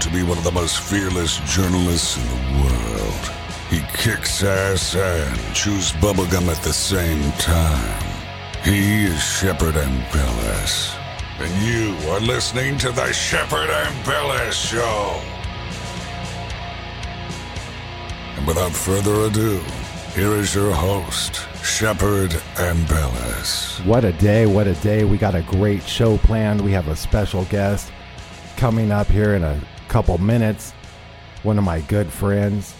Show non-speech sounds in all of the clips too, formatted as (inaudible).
To be one of the most fearless journalists in the world. He kicks ass and chews bubblegum at the same time. He is Shepard Ambellas. And you are listening to the Shepard Ambellas Show. And without further ado, here is your host, Shepard Ambellas. What a day, what a day. We got a great show planned. We have a special guest coming up here in a couple minutes. One of my good friends.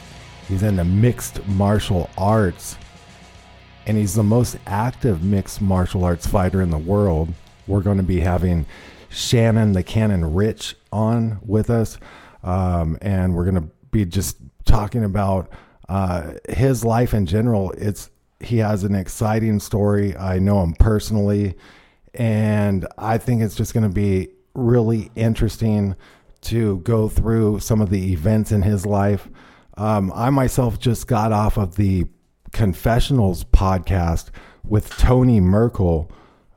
He's in the mixed martial arts. And he's the most active mixed martial arts fighter in the world. We're going to be having Shannon the Cannon Ritch on with us. Um, and we're going to be just talking about uh, his life in general. It's he has an exciting story. I know him personally, and I think it's just going to be really interesting to go through some of the events in his life. Um, I myself just got off of the Confessionals podcast with Tony Merkel,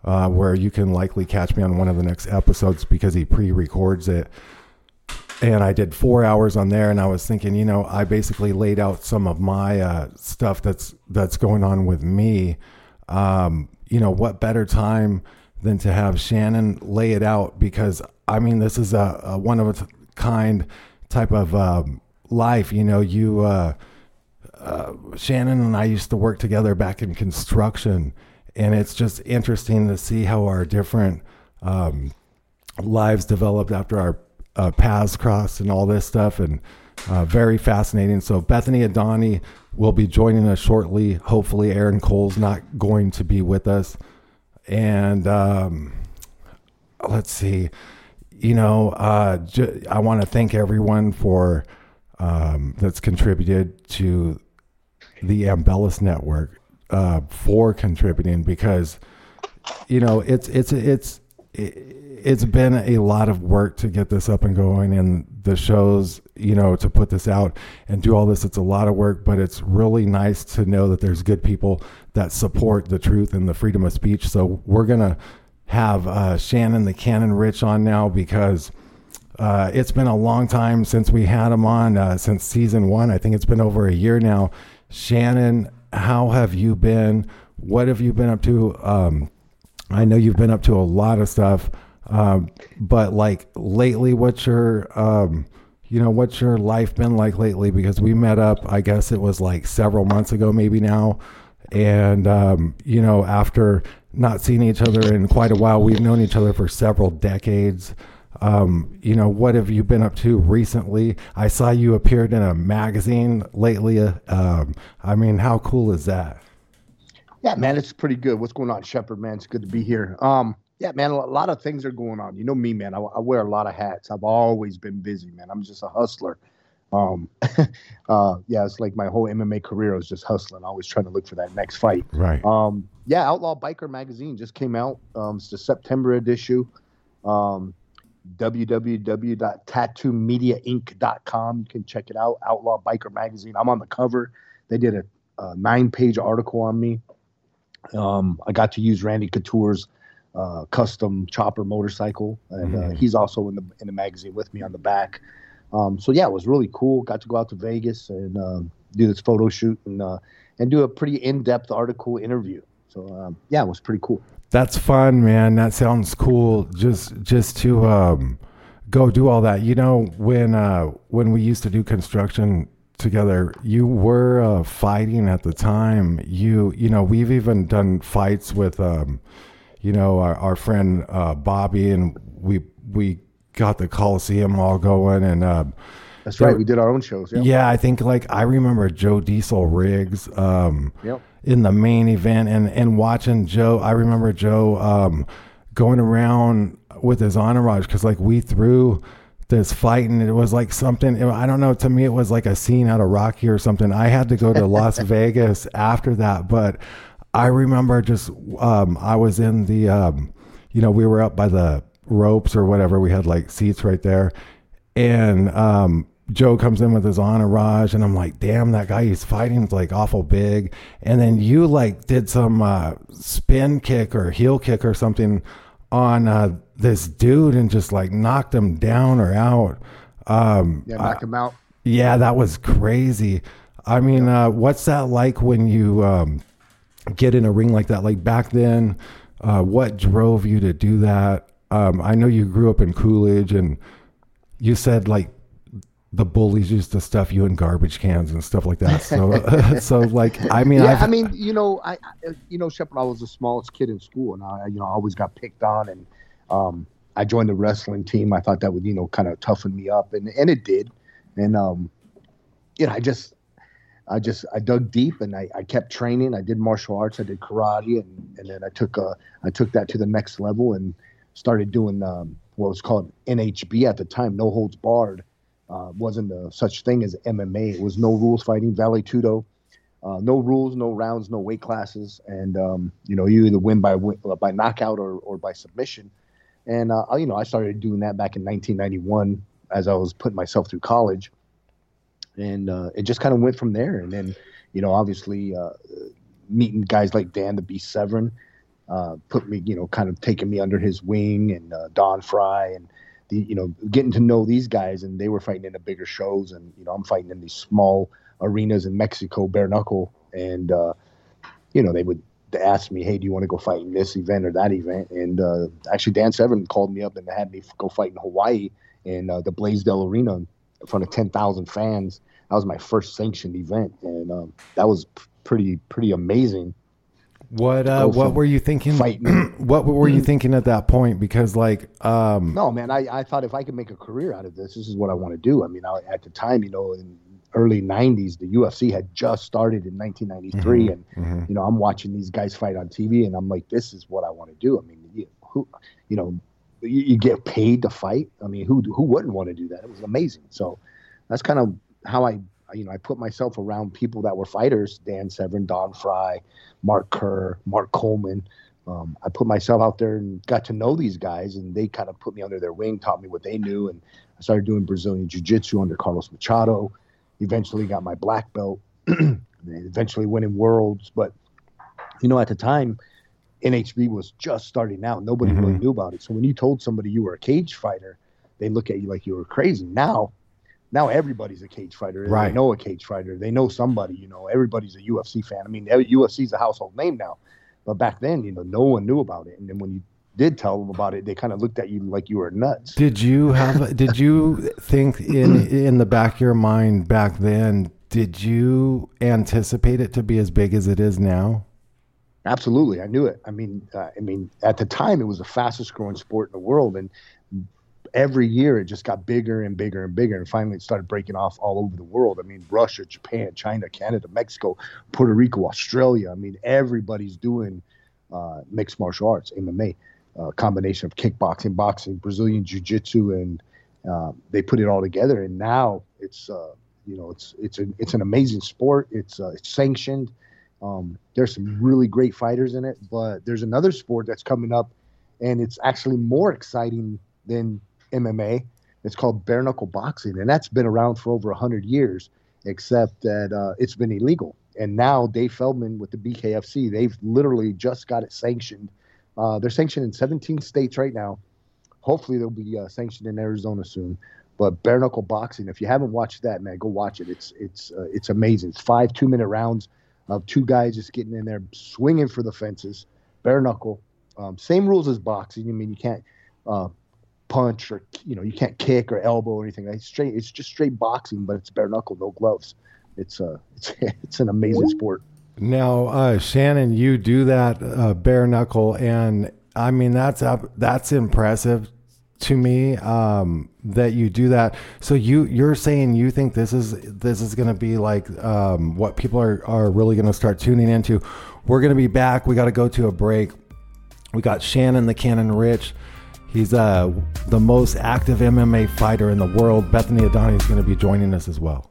uh, where you can likely catch me on one of the next episodes because he pre records it. And I did four hours on there, and I was thinking, you know, I basically laid out some of my uh, stuff that's that's going on with me. Um, you know, what better time than to have Shannon lay it out because I mean this is a, a one of a kind type of um, life. You know, you uh, uh, Shannon and I used to work together back in construction, and it's just interesting to see how our different um, lives developed after our uh, paths crossed and all this stuff, and uh, very fascinating. So Bethany Adani will be joining us shortly. Hopefully, Aaron Cole's not going to be with us and um, let's see you know uh, j- i want to thank everyone for um, that's contributed to the ambellas network uh, for contributing because you know it's it's it's it's been a lot of work to get this up and going and the shows you know to put this out and do all this it's a lot of work but it's really nice to know that there's good people that support the truth and the freedom of speech. So we're gonna have uh, shannon the cannon ritch on now because uh, it's been a long time since we had him on uh, since season one i think it's been over a year now shannon how have you been what have you been up to um, i know you've been up to a lot of stuff um, but like lately, what's your, um, you know, what's your life been like lately? Because we met up, I guess it was like several months ago, maybe now. And, um, you know, after not seen each other in quite a while, we've known each other for several decades. Um, you know, what have you been up to recently? I saw you appeared in a magazine lately. Uh, um, I mean, how cool is that? Yeah, man, it's pretty good. What's going on, Shepard? Man, it's good to be here. Um, yeah, man, a lot of things are going on. You know me, man. I, I wear a lot of hats. I've always been busy, man. I'm just a hustler. Um, (laughs) uh, yeah, it's like my whole MMA career was just hustling, always trying to look for that next fight. Right. Um, yeah, Outlaw Biker magazine just came out. Um, it's the September issue. Um, www.tattoomediainc.com. You can check it out. Outlaw Biker magazine. I'm on the cover. They did a, a nine-page article on me. Um, I got to use Randy Couture's uh, custom chopper motorcycle, and uh, Mhm. he's also in the in the magazine with me on the back. Um, so yeah, it was really cool. Got to go out to Vegas and um, do this photo shoot and uh, and do a pretty in-depth article interview. So um, yeah, it was pretty cool. That's fun, man. That sounds cool. Just just to um, go do all that. You know, when uh, when we used to do construction together, you were uh, fighting at the time. You you know, we've even done fights with um, you know, our, our friend uh, Bobby, and we we got the Coliseum all going, and uh, That's right. We did our own shows. Yeah. yeah, I think like I remember Joe Diesel Riggs. Um, Yep. In the main event and and watching Joe I remember Joe um going around with his entourage cuz like we threw this fight and it was like something I don't know to me it was like a scene out of Rocky or something. I had to go to Las (laughs) Vegas after that but I remember just um I was in the um you know we were up by the ropes or whatever we had like seats right there. And um Joe comes in with his entourage, and I'm like, damn, that guy he's fighting is like awful big. And then you like did some uh, spin kick or heel kick or something on uh, this dude and just like knocked him down or out. Um, Yeah. Knocked him out. yeah, that was crazy. I mean, uh, what's that like when you um, get in a ring like that? Like back then, uh, what drove you to do that? Um, I know you grew up in Coolidge, and you said like the bullies used to stuff you in garbage cans and stuff like that. So, (laughs) so like, I mean, yeah, I've, I mean, you know, I, I- you know, Shepard, I was the smallest kid in school, and I, you know, I always got picked on, and um, I joined the wrestling team. I thought that would, you know, kind of toughen me up, and and it did, and um, you know, I just, I just, I dug deep, and I, I kept training. I did martial arts, I did karate, and and then I took, uh, I took that to the next level, and started doing um, what was called NHB at the time, no holds barred. Uh, wasn't a such thing as MMA. It was no rules fighting, Vale Tudo uh, no rules, no rounds, no weight classes, and um, you know you either win by uh, by knockout or, or by submission. And uh, you know I started doing that back in 1991 as I was putting myself through college, and uh, it just kind of went from there. And then you know obviously uh, meeting guys like Dan the Beast Severn uh, put me you know kind of taking me under his wing, and Don Frye and the you know getting to know these guys, and they were fighting in the bigger shows, and you know I'm fighting in these small arenas in Mexico, bare knuckle, and uh, you know they would ask me, "Hey, do you want to go fight in this event or that event?" And uh, actually, Dan Severn called me up and had me go fight in Hawaii in uh, the Blaisdell Arena in front of ten thousand fans. That was my first sanctioned event, and um, that was pretty pretty amazing. What uh, what were you thinking? (clears throat) what were you thinking at that point? Because like, um, No, man, I, I thought if I could make a career out of this, this is what I want to do. I mean, I, at the time, you know, in early 90s, the UFC had just started in 1993. And, mhm. you know, I'm watching these guys fight on TV and I'm like, this is what I want to do. I mean, you, who, you know, you, you get paid to fight. I mean, who, who wouldn't want to do that? It was amazing. So that's kind of how I, you know, I put myself around people that were fighters, Dan Severn, Don Frye, Mark Kerr, Mark Coleman. Um, I put myself out there and got to know these guys, and they kind of put me under their wing, taught me what they knew, and I started doing Brazilian Jiu-Jitsu under Carlos Machado. Eventually, got my black belt. (clears throat) eventually, winning worlds. But you know, at the time, NHB was just starting out. Nobody really Mhm. knew about it. So when you told somebody you were a cage fighter, they look at you like you were crazy. Now, now everybody's a cage fighter. Right. They know a cage fighter. They know somebody. You know, everybody's a UFC fan. I mean, UFC's a household name now. But back then, you know, no one knew about it. And then when you did tell them about it, they kind of looked at you like you were nuts. Did you have? did you think in in the back of your mind back then? Did you anticipate it to be as big as it is now? Absolutely, I knew it. I mean, uh, I mean, at the time, it was the fastest growing sport in the world, and every year it just got bigger and bigger and bigger, and finally it started breaking off all over the world. I mean, Russia, Japan, China, Canada, Mexico, Puerto Rico, Australia. I mean, everybody's doing uh, mixed martial arts, MMA, uh, combination of kickboxing, boxing, Brazilian jiu-jitsu, and uh, they put it all together. And now it's uh, you know it's it's an it's an amazing sport. It's uh, it's sanctioned. Um, there's some really great fighters in it, but there's another sport that's coming up, and it's actually more exciting than MMA. It's called bare knuckle boxing, and that's been around for over hundred years, except that uh, it's been illegal. And now Dave Feldman with the BKFC, they've literally just got it sanctioned. Uh, they're sanctioned in 17 states right now. Hopefully, they'll be uh, sanctioned in Arizona soon. But bare knuckle boxing, if you haven't watched that, man, go watch it. It's it's uh, it's amazing. It's five two minute rounds of two guys just getting in there, swinging for the fences, bare knuckle. Um, same rules as boxing. I mean, you can't uh, punch or you know you can't kick or elbow or anything. It's straight. It's just straight boxing, but it's bare knuckle, no gloves. It's uh, (laughs) it's it's an amazing sport. Now, uh, Shannon, you do that uh, bare knuckle, and I mean that's up, that's impressive to me um, that you do that. So you you're saying you think this is this is going to be like um, what people are are really going to start tuning into. We're going to be back. We got to go to a break. We got Shannon the Cannon Ritch. He's uh, the most active MMA fighter in the world. Bethany Adani is going to be joining us as well.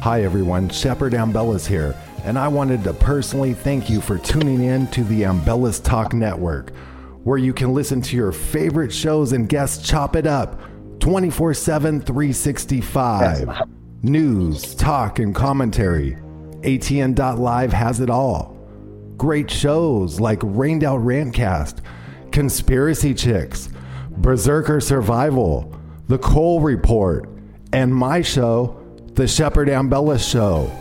Hi everyone, Shepard Ambellas here, and I wanted to personally thank you for tuning in to the Ambellas Talk Network, where you can listen to your favorite shows and guests chop it up 24 7, 365. News, talk, and commentary. ATN.live has it all. Great shows like Rained Out Rantcast, Conspiracy Chicks, Berserker Survival, The Cole Report, and my show, The Shepard Ambellas Show.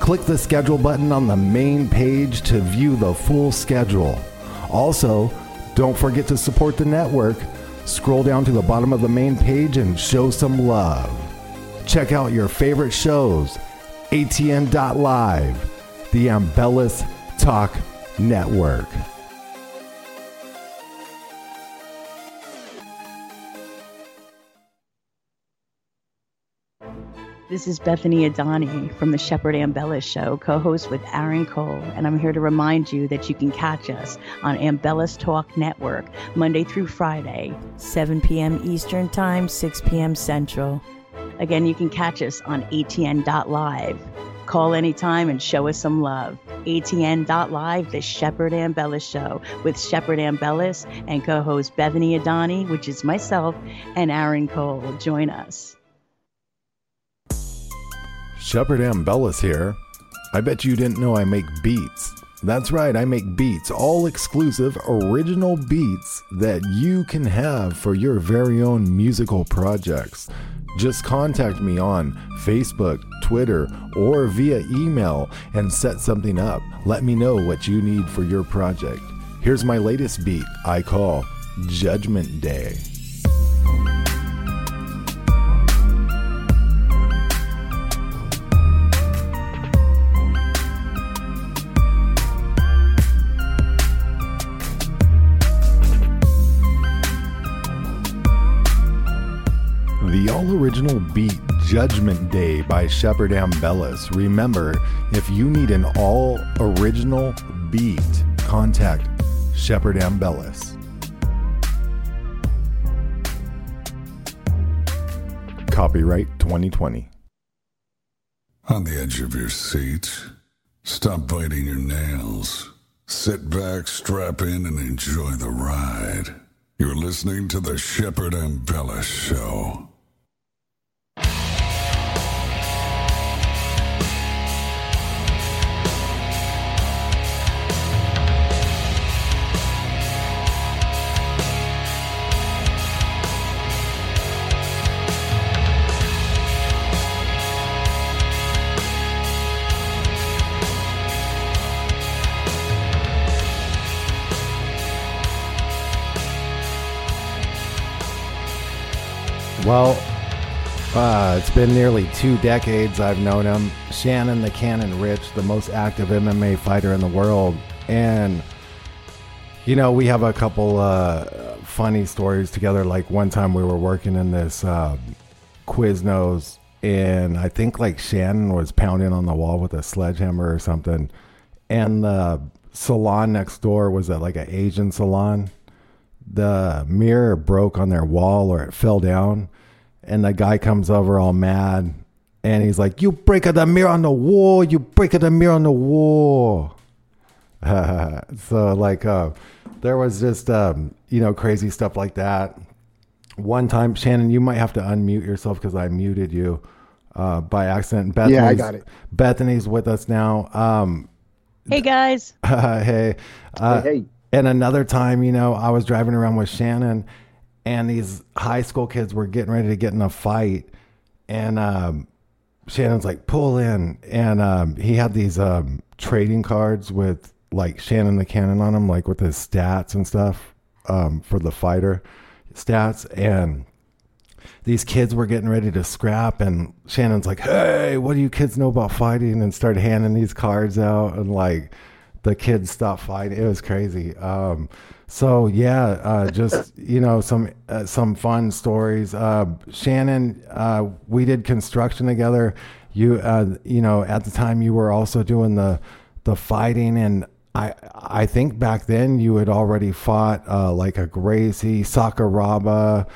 Click the schedule button on the main page to view the full schedule. Also, don't forget to support the network. Scroll down to the bottom of the main page and show some love. Check out your favorite shows, ATN.live, the Ambellas Talk Network. This is Bethany Adani from the Shepard Ambella Show, co host with Aaron Cole, and I'm here to remind you that you can catch us on Ambellas Talk Network Monday through Friday, 7 p.m. Eastern Time, 6 p.m. Central. Again, you can catch us on ATN.live. Call anytime and show us some love. ATN.live, the Shepard Ambellas Show with Shepard Ambellas and co host Bethany Adani, which is myself, and Aaron Cole. Join us. Shepard Ambellas here. I bet you didn't know I make beats. That's right, I make beats, all exclusive, original beats that you can have for your very own musical projects. Just contact me on Facebook, Twitter, or via email and set something up. Let me know what you need for your project. Here's my latest beat I call Judgment Day. The all original beat Judgment Day by Shepard Ambellas. Remember, if you need an all original beat, contact Shepard Ambellas. Copyright 2020. On the edge of your seat, stop biting your nails. Sit back, strap in, and enjoy the ride. You're listening to the Shepard Ambella Show. Well, uh, it's been nearly two decades I've known him. Shannon the Cannon Ritch, the most active MMA fighter in the world. And, you know, we have a couple uh, funny stories together. Like one time we were working in this uh, Quiznos, and I think like Shannon was pounding on the wall with a sledgehammer or something, and the salon next door was at like an Asian salon. The mirror broke on their wall or it fell down, and the guy comes over all mad, and he's like, "You break the mirror on the wall! You break the mirror on the wall!" (laughs) so like uh, there was just um, you know crazy stuff like that. One time, Shannon, you might have to unmute yourself because I muted you uh, by accident. Bethany's, Yeah, I got it. Bethany's with us now. Um, Hey guys. (laughs) hey, uh, Hey, hey. And another time, you know, I was driving around with Shannon, and these high school kids were getting ready to get in a fight, and um, Shannon's like, "Pull in," and um, he had these um, trading cards with like Shannon the Cannon on them, like with his stats and stuff um, for the fighter stats, and these kids were getting ready to scrap and Shannon's like, "Hey, what do you kids know about fighting?" and started handing these cards out and like the kids stopped fighting. It was crazy. Um, so yeah, uh, just you know some uh, some fun stories. Uh, Shannon, uh, we did construction together. You uh, you know at the time you were also doing the the fighting and. I I think back then you had already fought uh, like a Gracie, Sakuraba.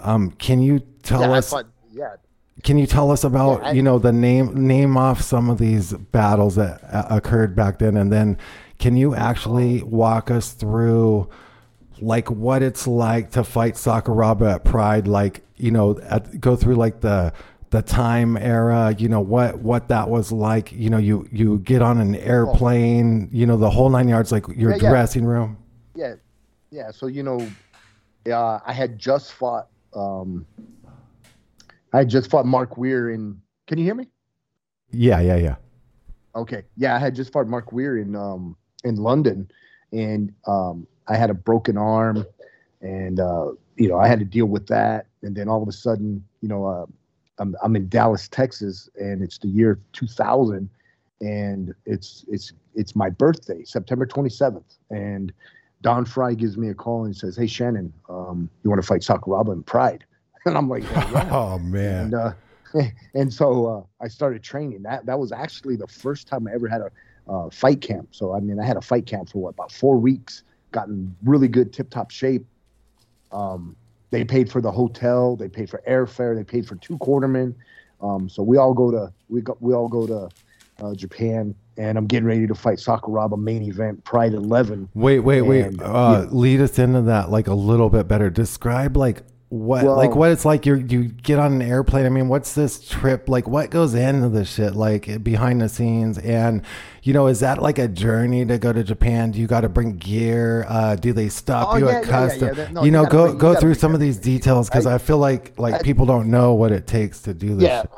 Um, can you tell Yeah, I us? thought, yeah, Can you tell us about Yeah, I- you know the name name off some of these battles that uh, occurred back then, and then can you actually walk us through like what it's like to fight Sakuraba at Pride? Like you know, at, go through like the the time era. You know what what that was like. You know, you you get on an airplane. You know the whole nine yards, like your Yeah, yeah. dressing room. yeah, yeah. So you know, uh, I had just fought. Um, I had just fought Mark Weir in. Can you hear me? Yeah, yeah, yeah. Okay. Yeah, I had just fought Mark Weir in um in London, and um I had a broken arm, and uh you know I had to deal with that, and then all of a sudden you know uh, I'm I'm in Dallas, Texas, and it's the year 2000, and it's it's it's my birthday, September 27th, and Don Frye gives me a call and says, "Hey Shannon, um, you want to fight Sakuraba in Pride?" And I'm like, "Yeah." (laughs) Oh man. and uh, (laughs) and so uh, I started training. That that was actually the first time I ever had a uh, fight camp. So I mean, I had a fight camp for what about four weeks. Got in really good tip top shape. Um, they paid for the hotel. They paid for airfare. They paid for two cornermen. Um, so we all go to we go we all go to uh, Japan, and I'm getting ready to fight Sakuraba main event Pride 11. Wait, wait, wait. Uh, yeah. Lead us into that like a little bit better. Describe like what, like what it's like. You you get on an airplane. I mean, what's this trip like? What goes into this shit like behind the scenes? And you know, is that like a journey to go to Japan? Do you got to bring gear? Uh, do they stop Oh, you yeah, at yeah, customs? yeah. No, you you know, go bring- go through some of these details because I, I- feel like like I- people don't know what it takes to do this. Yeah. shit.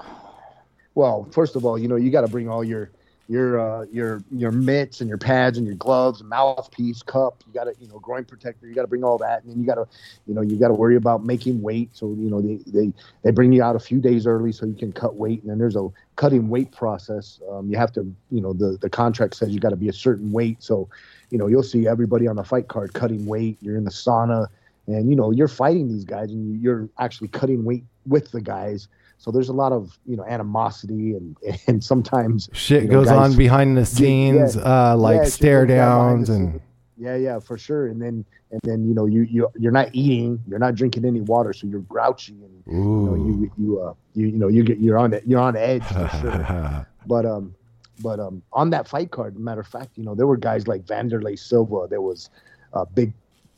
Well, first of all, you know, you got to bring all your your uh, your your mitts and your pads and your gloves, mouthpiece, cup. You got to, you know, groin protector. You got to bring all that, and then you got to, you know, you got to worry about making weight. So you know, they they they bring you out a few days early so you can cut weight, and then there's a cutting weight process. Um, you have to, you know, the the contract says you got to be a certain weight. So, you know, you'll see everybody on the fight card cutting weight. You're in the sauna, and you know, you're fighting these guys, and you- you're actually cutting weight with the guys. So there's a lot of you know animosity and and sometimes Shit you know, goes on behind the scenes, uh, like yeah, stare down downs and yeah yeah for sure. And then and then you know you you you're not eating you're not drinking any water so you're grouchy and you know you you uh you, you know you get you're on it you're on edge for (laughs) sure. But um but um on that fight card matter of fact you know there were guys like Wanderlei Silva there was uh big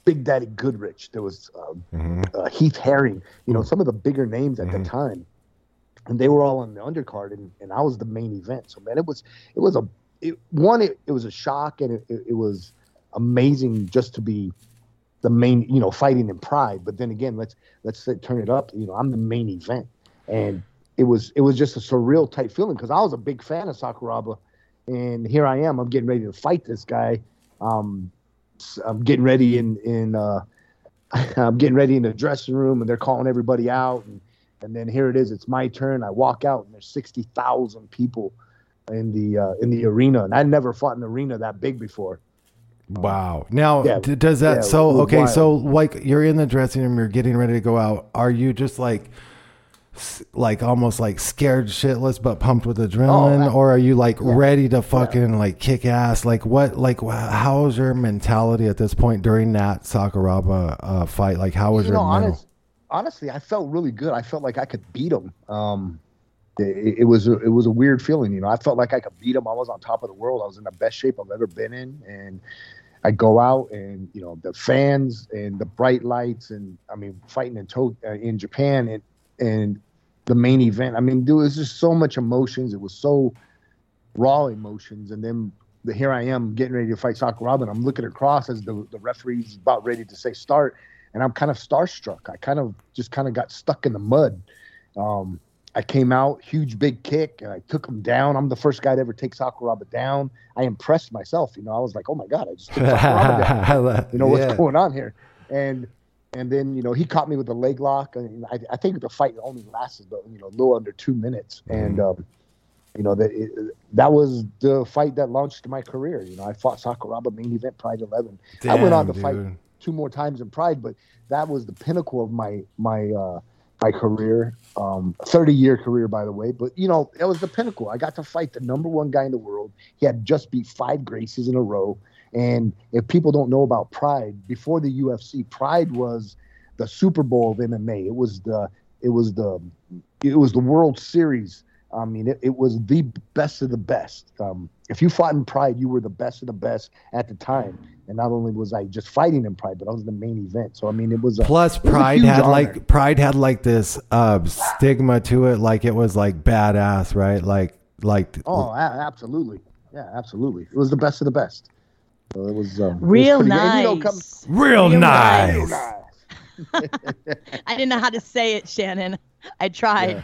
Big Daddy Goodridge there was um, Mhm. uh, Heath Herring, you know, some of the bigger names at Mhm. the time, and they were all on the undercard, and, and I was the main event. So man, it was it was a it, one it, it was a shock, and it, it, was amazing just to be the main, you know, fighting in Pride. But then again, let's let's turn it up. You know, I'm the main event, and it was it was just a surreal type feeling because I was a big fan of Sakuraba, and here I am. I'm getting ready to fight this guy. Um, I'm getting ready in in uh, (laughs) I'm getting ready in the dressing room, and they're calling everybody out, and and then here it is. It's my turn. I walk out, and there's sixty thousand people in the uh, in the arena, and I never fought an arena that big before. Wow. Now, Yeah, d- does that yeah, so okay? wild. So like you're in the dressing room, you're getting ready to go out. Are you just like, like almost like scared shitless but pumped with adrenaline, I- or are you like ready to fucking like kick ass? Like what? Like wh- how is your mentality at this point during that Sakuraba uh, fight? Like how was you your know, mental? honest, honestly, I felt really good. I felt like I could beat him. Um, it, it was a, it was a weird feeling, you know. I felt like I could beat him. I was on top of the world. I was in the best shape I've ever been in, and I go out and you know the fans and the bright lights and I mean fighting in to- uh, in Japan and and the main event. I mean, there was just so much emotions. It was so raw emotions, and then the, here I am getting ready to fight Sakuraba, and I'm looking across as the the referee's about ready to say start, and I'm kind of starstruck. I kind of just kind of got stuck in the mud. Um, I came out, huge big kick, and I took him down. I'm the first guy to ever take Sakuraba down. I impressed myself. You know, I was like, oh my god, I just took (laughs) Sakuraba down you know what's Yeah. going on here and and then you know he caught me with a leg lock and I, I think the fight only lasted you know a little under two minutes and um you know that it, that was the fight that launched my career you know i fought sakuraba main event pride 11 i went on to Damn, fight dude. Two more times in pride but that was the pinnacle of my my uh my career um 30 year career by the way but you know it was the pinnacle i got to fight the number one guy in the world he had just beat five Gracies in a row and if people don't know about Pride, before the UFC, Pride was the Super Bowl of MMA. It was the it was the it was the World Series. I mean, it, it was the best of the best. Um, if you fought in Pride, you were the best of the best at the time. And not only was I just fighting in Pride, but I was the main event. So I mean, it was a, Plus, it was a Pride had honor. like Pride had like this uh, stigma to it, like it was like badass, right? Like like oh, a- absolutely, yeah, absolutely. It was the best of the best. So it was um, it was Real nice. You know, come- real, Real nice. nice. (laughs) I didn't know how to say it, Shannon. I tried. Yeah.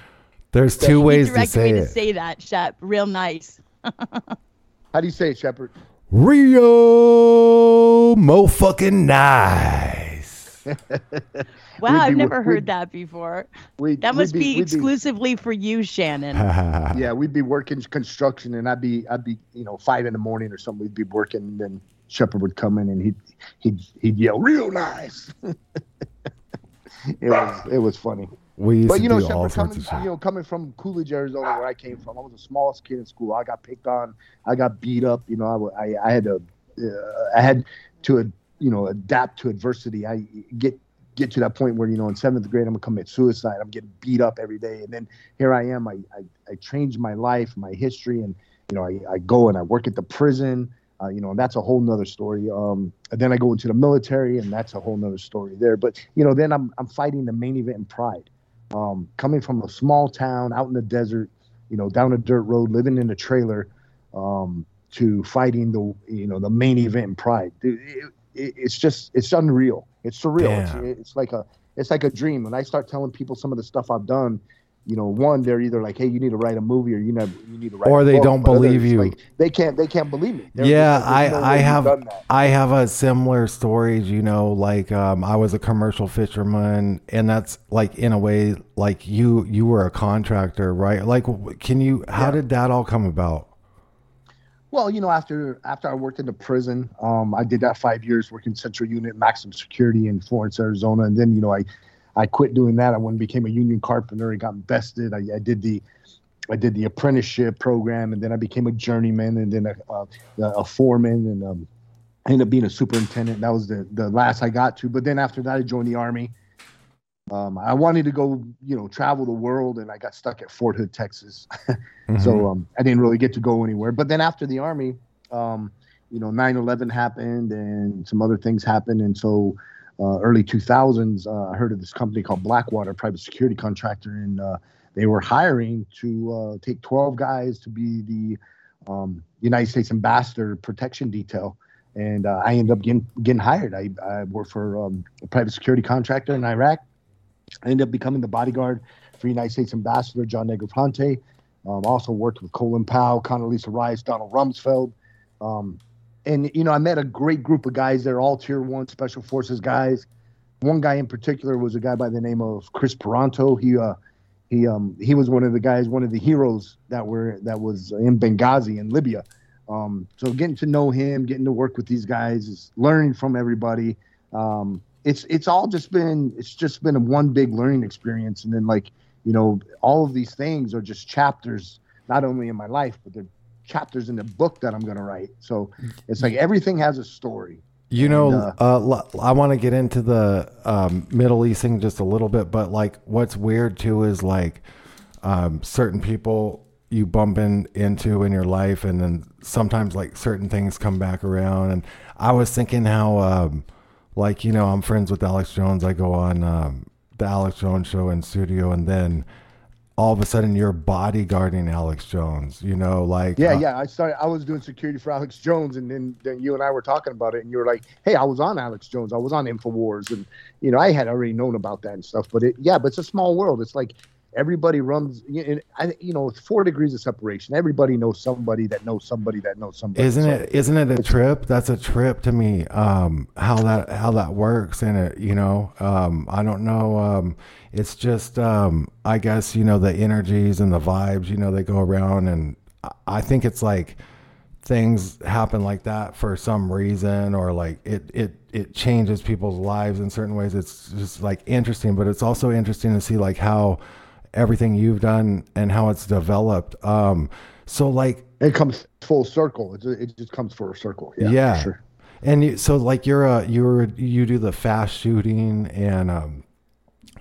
There's two You ways to say me it. to say that, Shep. Real nice. (laughs) How do you say it, Shepard? Real mo fucking nice. (laughs) Wow, We'd I've never heard that before. We, That must be, we'd exclusively for you, Shannon. (laughs) yeah, we'd be working construction, and I'd be, I'd be, you know, five in the morning or something. We'd be working, and then Shepard would come in, and he'd, he'd, he'd yell, "Real nice." it was, it was funny. We But you know, Shepard, coming, you know, coming from Coolidge, Arizona, where I came from, I was the smallest kid in school. I got picked on, I got beat up. You know, I, I, I had to, uh, I had to, you know, adapt to adversity. I get get to that point where you know in seventh grade I'm gonna commit suicide. I'm getting beat up every day, and then here I am. I I, I changed my life, my history, and you know I, I go and I work at the prison. Uh, you know, and that's a whole nother story. Um, and then I go into the military, and that's a whole nother story there. But you know, then I'm I'm fighting the main event in Pride, um, coming from a small town out in the desert, you know, down a dirt road, living in a trailer, um, to fighting the you know the main event in Pride. Dude, it, it, it's just it's unreal. It's surreal. It's, it's like a it's like a dream. When I start telling people some of the stuff I've done, you know, one they're either like, "Hey, you need to write a movie," or "You know, you need to write," Or they book," don't but believe you. Like, they can't they can't believe me. They're yeah, like, "There's no I I have done that." I have a similar stories. You know, like um, I was a commercial fisherman, and that's like in a way like you you were a contractor, right? Like, can you? How Yeah. did that all come about? Well, you know, after after I worked in the prison, um, I did that five years working Central Unit Maximum Security in Florence, Arizona, and then you know I I quit doing that. I went and became a union carpenter. I got invested. I, I did the I did the apprenticeship program, and then I became a journeyman, and then a, a, a foreman, and um, I ended up being a superintendent. That was the the last I got to. But then after that, I joined the army. Um, I wanted to go, you know, travel the world, and I got stuck at Fort Hood, Texas. (laughs) Mhm. So um, I didn't really get to go anywhere. But then after the army, um, you know, 9/11 happened and some other things happened, and so uh, early 2000s, uh, I heard of this company called Blackwater, private security contractor, and uh, they were hiring to uh, take 12 guys to be the um, United States ambassador protection detail. And uh, I ended up getting getting hired. I, I worked for um, a private security contractor in Iraq. I ended up becoming the bodyguard for United States Ambassador John Negroponte. Um, also worked with Colin Powell, Condoleezza Rice, Donald Rumsfeld. Um, and, you know, I met a great group of guys there, all tier one special forces guys. One guy in particular was a guy by the name of Chris Paronto. He, uh, he, um, he was one of the guys, one of the heroes that were, that was in Benghazi in Libya. Um, so getting to know him, getting to work with these guys, is learning from everybody. Um, it's it's all just been it's just been a one big learning experience, and then like you know all of these things are just chapters, not only in my life, but they're chapters in the book that I'm going to write. So it's like everything has a story. You And, know, uh, uh, I want to get into the um, Middle East thing just a little bit, but like, what's weird too is like um, certain people you bump in, into in your life, and then sometimes like certain things come back around. And I was thinking how, um, like, you know, I'm friends with Alex Jones. I go on um, the Alex Jones show in studio, and then all of a sudden you're bodyguarding Alex Jones. You know, like Yeah, uh, yeah. I started. I was doing security for Alex Jones, and then, then you and I were talking about it, and you were like, "Hey, I was on Alex Jones. I was on Infowars, and you know, I had already known about that and stuff. But it, yeah, but it's a small world. It's like everybody runs. You know, I, you know, it's four degrees of separation. Everybody knows somebody that knows somebody that knows somebody. Isn't So- it? Isn't it a trip? That's a trip to me. Um, how that how that works, and it, you know, um, I don't know. Um, it's just, um, I guess you know the energies and the vibes. You know, they go around, and I- I think it's like things happen like that for some reason, or like it it it changes people's lives in certain ways. It's just like interesting, but it's also interesting to see like how everything you've done and how it's developed. Um, so like It comes full circle. It, it just comes for a circle. Yeah, yeah. sure. And you, so like you're a you're you do the fast shooting and um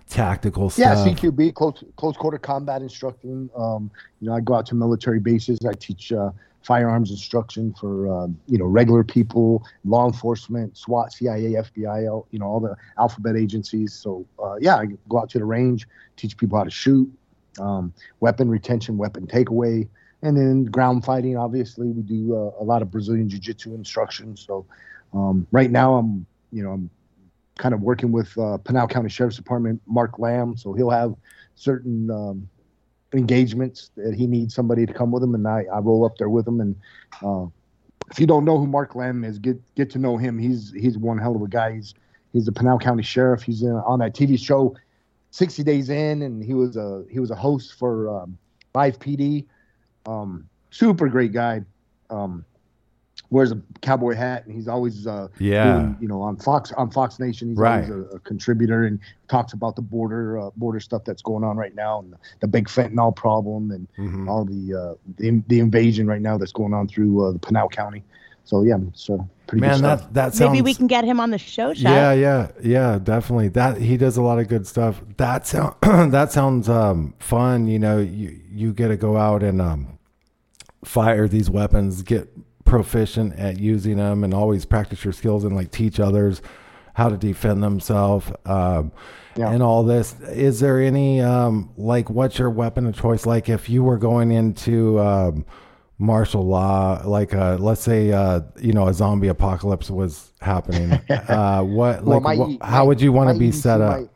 tactical stuff. Yeah. CQB, close close quarter combat instructing. Um, you know, I go out to military bases. I teach uh, firearms instruction for um, you know regular people, law enforcement, SWAT, CIA, FBI, you know all the alphabet agencies. So uh, yeah, I go out to the range, teach people how to shoot, um, weapon retention, weapon takeaway, and then ground fighting. Obviously, we do uh, a lot of Brazilian jiu-jitsu instruction. So um, right now, I'm you know I'm kind of working with uh, Pinal County Sheriff's Department, Mark Lamb. So he'll have certain um, engagements that he needs somebody to come with him, and I, I roll up there with him. And uh, if you don't know who Mark Lamb is, get get to know him. He's he's one hell of a guy. He's he's the Pinal County Sheriff. He's uh, on that TV show, 60 Days In, and he was a he was a host for um, Live PD. Um, super great guy. Um, wears a cowboy hat, and he's always uh, Yeah. doing, you know, on Fox on Fox Nation. He's Right. always a, a contributor and talks about the border uh, border stuff that's going on right now and the big fentanyl problem and Mhm. all the uh, the, the invasion right now that's going on through uh, the Pinal County. So yeah, it's uh, pretty Man, good stuff. that that sounds Maybe we can get him on the show, Shaq. Yeah, yeah, yeah, definitely. That he does a lot of good stuff. That sound (clears throat) that sounds um, fun. You know, you you get to go out and um, fire these weapons, get proficient at using them, and always practice your skills and like teach others how to defend themselves. Um, Yeah. And all this. Is there any um, like what's your weapon of choice? Like if you were going into um, martial law, like uh, let's say uh, you know a zombie apocalypse was happening. (laughs) uh, what Well, like my how would you want to be set up?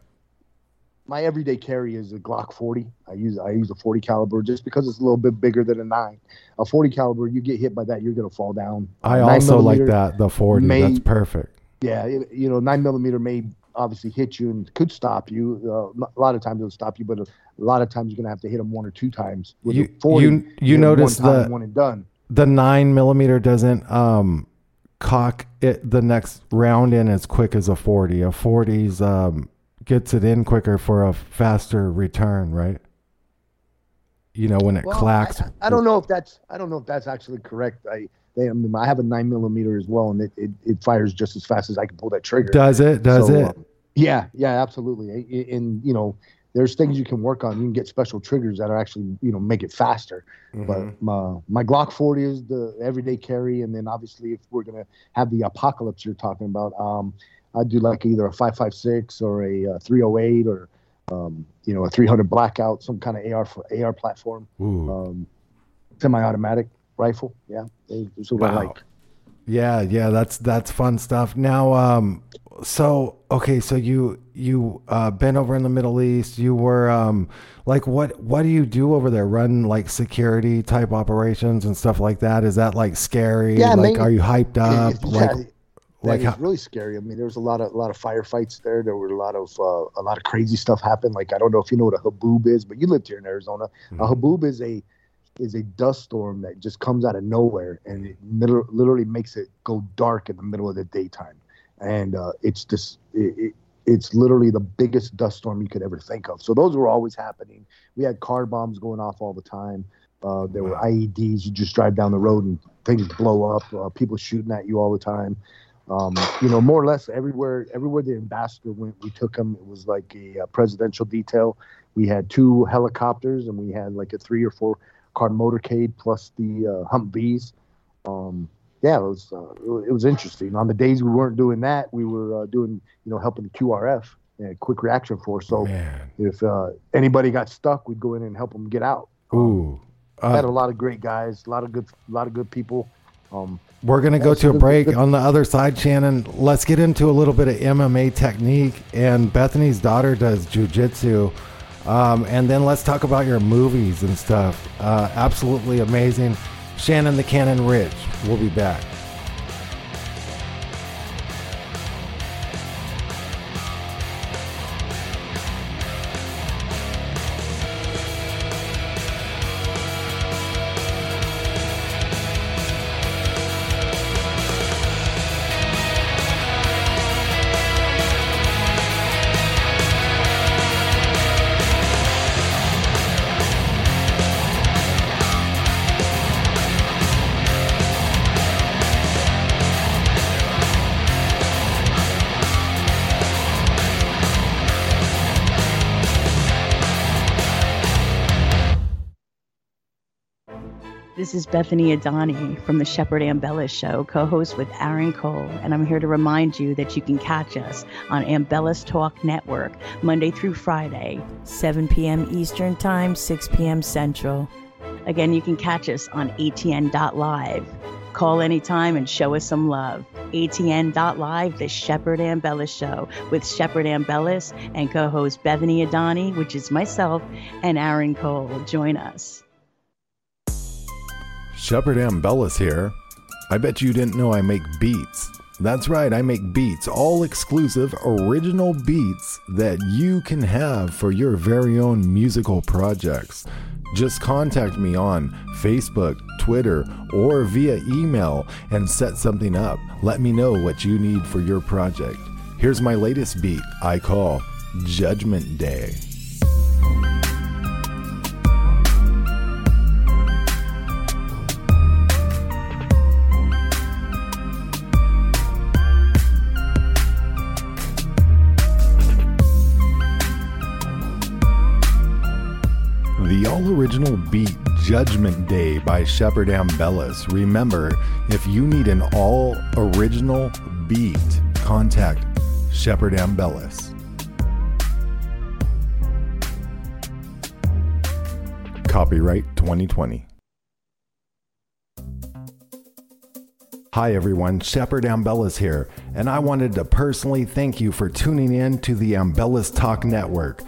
My, everyday carry is a Glock 40. I use I use a 40 caliber just because it's a little bit bigger than a nine. A 40 caliber, you get hit by that, you're gonna fall down. I Nine also like that the forty. may- That's perfect. Yeah, you know, nine millimeter may obviously hit you and could stop you. Uh, a lot of times it'll stop you, but a, lot of times you're gonna have to hit them one or two times. With You- a 40, you- you 'em notice the- one and done. The nine millimeter doesn't um, cock it the next round in as quick as a forty. A 40's um, gets it in quicker for a faster return, right? You know when it Well, clacks. I, I don't know if that's I don't know if that's actually correct. I they, I, mean, I have a nine millimeter as well, and it, it, it fires just as fast as I can pull that trigger. Does it? Does So, it? um, yeah, yeah, absolutely. And you know, there's things you can work on. You can get special triggers that are actually you know make it faster. Mm-hmm. But my my Glock 40 is the everyday carry, and then obviously if we're gonna have the apocalypse you're talking about, um, I do like either a 556 or a, uh 308 or um, you know a 300 blackout, some kind of AR for AR platform, um, semi-automatic rifle. Yeah, that's what I like. Yeah, yeah, that's that's fun stuff. Now, um, so okay, so you you uh, been over in the Middle East. You were um, like, what what do you do over there? Run like security type operations and stuff like that. Is that like scary? Yeah, like, mainly- are you hyped (laughs) up? Yeah, like, like how- really scary. I mean, there was a lot of a lot of firefights there. There were a lot of uh, a lot of crazy stuff happened. Like I don't know if you know what a haboob is, but you lived here in Arizona. Mm-hmm. A haboob is a is a dust storm that just comes out of nowhere and it middle, literally makes it go dark in the middle of the daytime. And uh, it's just, it, it, it's literally the biggest dust storm you could ever think of. So those were always happening. We had car bombs going off all the time. Uh, there were IEDs. You just drive down the road and things blow up. Uh, people shooting at you all the time. Um, you know, more or less everywhere. Everywhere the ambassador went, we took him. It was like a, a presidential detail. We had two helicopters, and we had like a three or four car motorcade plus the uh, Humvees. Um, yeah, it was uh, it was interesting. On the days we weren't doing that, we were uh, doing you know helping the QRF, uh, Quick Reaction Force. So Man. if uh, anybody got stuck, we'd go in and help them get out. Ooh, uh, had a lot of great guys, a lot of good, a lot of good people. Um, we're going to go to a break on the other side, Shannon. Let's get into a little bit of MMA technique. And Bethany's daughter does jujitsu. Um, and then let's talk about your movies and stuff. Uh, absolutely amazing. Shannon the Cannon Ritch. We'll be back. This is Bethany Adani from the Shepard Ambella Show, co host with Aaron Cole, and I'm here to remind you that you can catch us on Ambellas Talk Network Monday through Friday, 7 p.m. Eastern Time, 6 p.m. Central. Again, you can catch us on ATN.live. Call anytime and show us some love. ATN.live, the Shepard Ambellas Show with Shepard Ambellas and co host Bethany Adani, which is myself, and Aaron Cole. Join us. Shepard Ambellas here. I bet you didn't know I make beats. That's right, I make beats, all exclusive, original beats that you can have for your very own musical projects. Just contact me on Facebook, Twitter, or via email and set something up. Let me know what you need for your project. Here's my latest beat I call Judgment Day. The all original beat Judgment Day by Shepard Ambellas. Remember, if you need an all original beat, contact Shepard Ambellas. Copyright 2020. Hi everyone, Shepard Ambellas here, and I wanted to personally thank you for tuning in to the Ambellas Talk Network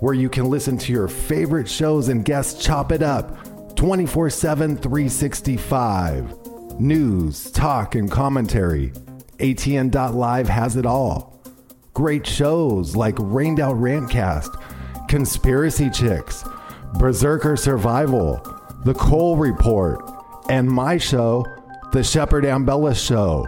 where you can listen to your favorite shows and guests chop it up 24 7, 365. News, talk, and commentary. ATN.live has it all. Great shows like Rained Out Rantcast, Conspiracy Chicks, Berserker Survival, The Cole Report, and my show, The Shepard Ambella Show.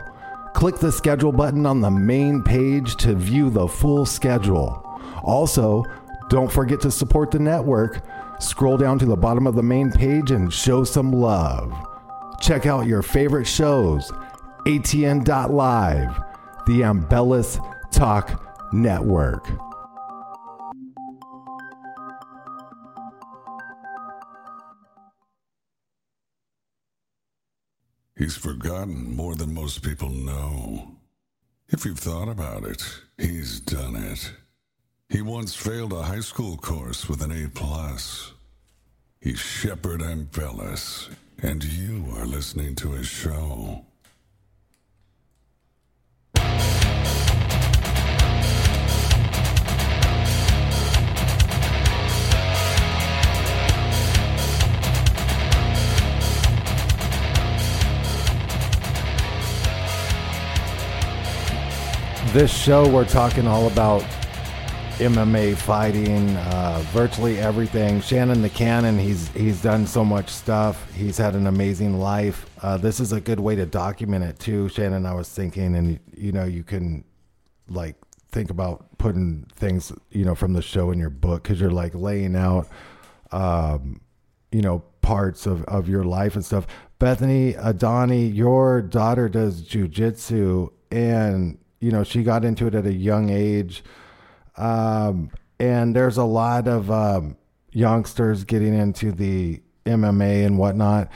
Click the schedule button on the main page to view the full schedule. Also, don't forget to support the network. Scroll down to the bottom of the main page and show some love. Check out your favorite shows, ATN.live, the Ambellas Talk Network. He's forgotten more than most people know. If you've thought about it, he's done it. He once failed a high school course with an A+. plus. He's Shepard Ambellas, and you are listening to his show. This show, we're talking all about MMA fighting, uh, virtually everything. Shannon the Cannon, he's he's done so much stuff. He's had an amazing life. Uh, this is a good way to document it too, Shannon. I was thinking, and you know, you can like think about putting things, you know, from the show in your book because you're like laying out, um, you know, parts of of your life and stuff. Bethany Adani, your daughter does jujitsu, and you know, she got into it at a young age. Um, and there's a lot of um, youngsters getting into the MMA and whatnot.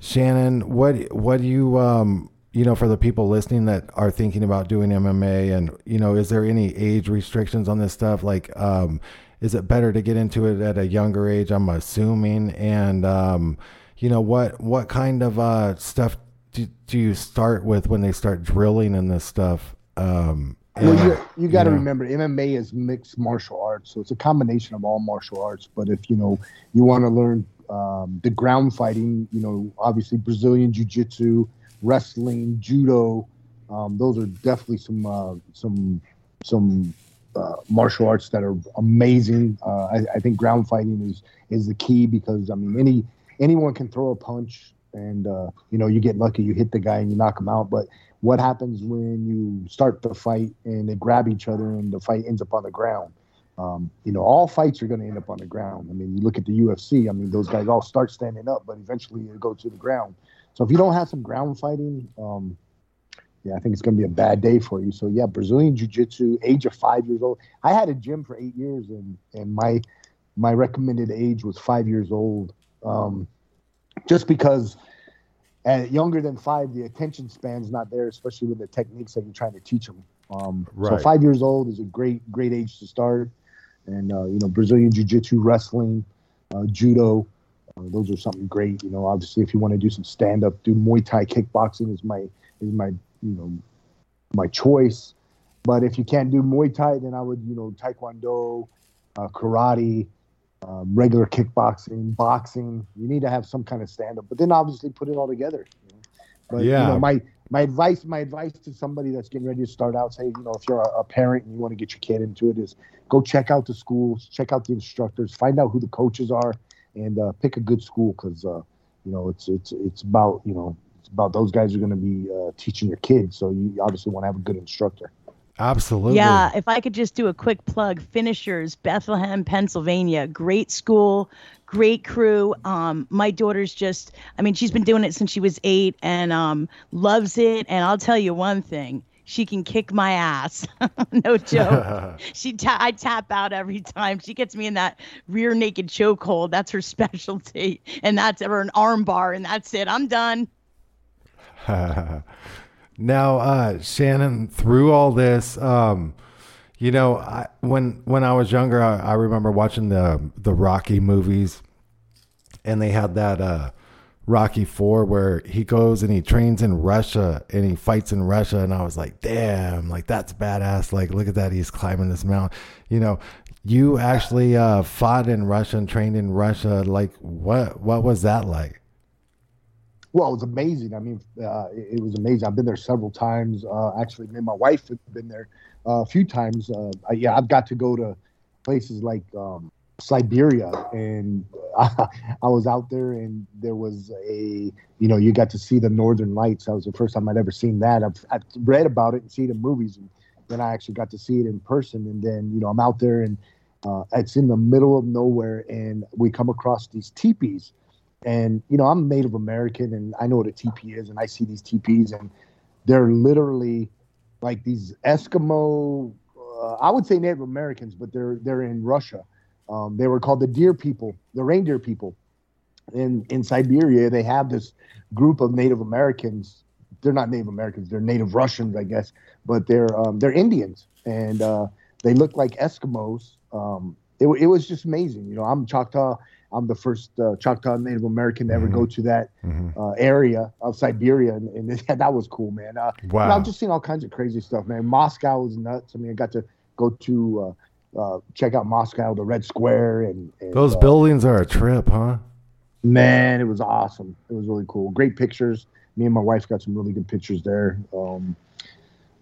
Shannon, what what do you um, you know for the people listening that are thinking about doing MMA and you know is there any age restrictions on this stuff? Like um, is it better to get into it at a younger age I'm assuming? And um, you know what what kind of uh, stuff do, do you start with when they start drilling in this stuff? Um, well, you, you got to know. remember, MMA is mixed martial arts, so it's a combination of all martial arts. But if you know you want to learn um, the ground fighting, you know, obviously Brazilian jiu-jitsu, wrestling, judo, um, those are definitely some uh, some some uh, martial arts that are amazing. Uh, I, I think ground fighting is is the key because I mean any anyone can throw a punch and uh, you know you get lucky, you hit the guy and you knock him out, but what happens when you start the fight and they grab each other and the fight ends up on the ground. Um, you know, all fights are going to end up on the ground. I mean, you look at the UFC. I mean, those guys all start standing up, but eventually it goes to the ground. So if you don't have some ground fighting, um, yeah, I think it's going to be a bad day for you. So yeah, Brazilian Jiu-Jitsu, age of five years old. I had a gym for eight years, and and my my recommended age was five years old, um, just because at younger than five, the attention span's not there, especially with the techniques that you're trying to teach them. Um, So five years old is a great great age to start, and uh, you know Brazilian Jiu-Jitsu, wrestling, uh, judo, uh, those are something great. You know, obviously if you want to do some stand up, do Muay Thai, kickboxing is my is my you know my choice. But if you can't do Muay Thai, then I would you know Taekwondo, uh, karate, um, regular kickboxing, boxing. You need to have some kind of stand up, but then obviously put it all together. You know? But you Yeah. know, my my advice, my advice to somebody that's getting ready to start out, say, you know, if you're a, a parent and you want to get your kid into it, is go check out the schools, check out the instructors, find out who the coaches are, and uh, pick a good school because uh, you know it's it's it's about you know it's about those guys are going to be uh, teaching your kids. So you obviously want to have a good instructor. Absolutely. Yeah, if I could just do a quick plug, Finishers, Bethlehem, Pennsylvania, great school, great crew. Um, my daughter's just, I mean, she's been doing it since she was eight and um, loves it. And I'll tell you one thing, she can kick my ass. (laughs) no joke. (laughs) she ta- I tap out every time. She gets me in that rear naked chokehold. That's her (laughs) specialty, and that's or an arm bar, and that's it. I'm done. Now, uh, Shannon, through all this, um, you know, I, when when I was younger, I, I remember watching the the Rocky movies, and they had that uh, Rocky Four where he goes and he trains in Russia and he fights in Russia, and I was like, damn, like that's badass. Like, look at that, he's climbing this mountain. You know, you actually uh, fought in Russia and trained in Russia. Like, what what was that like? Well, it was amazing. I mean, uh, it, was amazing. I've been there several times. Uh, actually, me and my wife have been there uh, a few times. Uh, I, yeah, I've got to go to places like um, Siberia, and I, (laughs) I was out there, and there was a, you know, you got to see the Northern Lights. That was the first time I'd ever seen that. I've, I've read about it and seen it in movies, and then I actually got to see it in person. And then, you know, I'm out there, and uh, it's in the middle of nowhere, and we come across these teepees and you know i'm native american and i know what a teepee is and i see these teepees and they're literally like these eskimo uh, i would say native americans but they're they're in russia. Um, they were called the deer people the reindeer people. In in siberia they have this group of native americans. They're not native americans they're native russians i guess but they're um, they're indians. And uh, they look like eskimos. Um, it, it was just amazing. You know i'm choctaw I'm the first uh, Choctaw Native American to ever go to that uh, area of Siberia, and, and (laughs) that was cool, man. Uh, you know, Wow. I've just seen all kinds of crazy stuff, man. Moscow was nuts. I mean, I got to go to uh, uh, check out Moscow, the Red Square, and, and Those uh, buildings are a trip, huh? Man, it was awesome. It was really cool. Great pictures. Me and my wife got some really good pictures there. Um,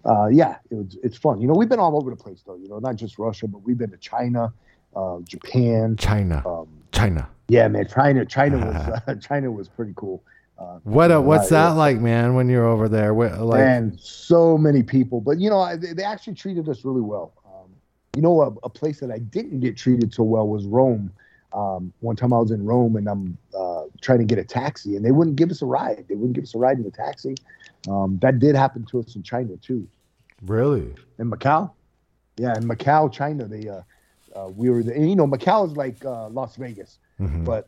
uh, yeah, it was, it's fun. You know, we've been all over the place though. You know, not just Russia, but we've been to China, uh, Japan, China, um, China. Yeah, man, China, China was uh, (laughs) (laughs) China was pretty cool. Uh, What uh, what's that like, man? When you're over there, What- like man, so many people, but you know, I, they, they actually treated us really well. Um, you know, a, a place that I didn't get treated so well was Rome. Um, one time I was in Rome and I'm uh, trying to get a taxi, and they wouldn't give us a ride. They wouldn't give us a ride in the taxi. Um, that did happen to us in China too. really? In Macau, yeah, in Macau, China, they uh, uh, we were, the, and, you know, Macau is like uh, Las Vegas, Mhm. but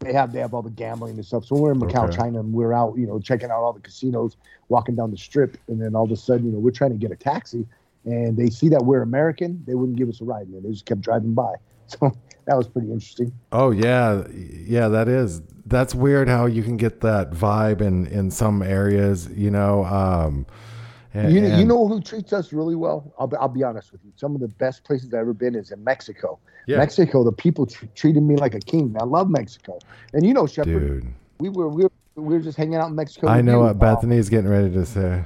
they have they have all the gambling and stuff. So we're in Macau, Okay. China, and we're out, you know, checking out all the casinos, walking down the strip, and then all of a sudden, you know, we're trying to get a taxi, and they see that we're American, they wouldn't give us a ride, man. They just kept driving by. (laughs) So that was pretty interesting. Oh yeah, yeah. That is. That's weird how you can get that vibe in in some areas. You know. Um, and, You, you know who treats us really well? I'll be, I'll be honest with you. Some of the best places I've ever been is in Mexico. Yeah. Mexico, the people tr- treated me like a king. I love Mexico. And you know, Shepard, dude. we were we were we were just hanging out in Mexico. I know what Bethany's getting ready to say.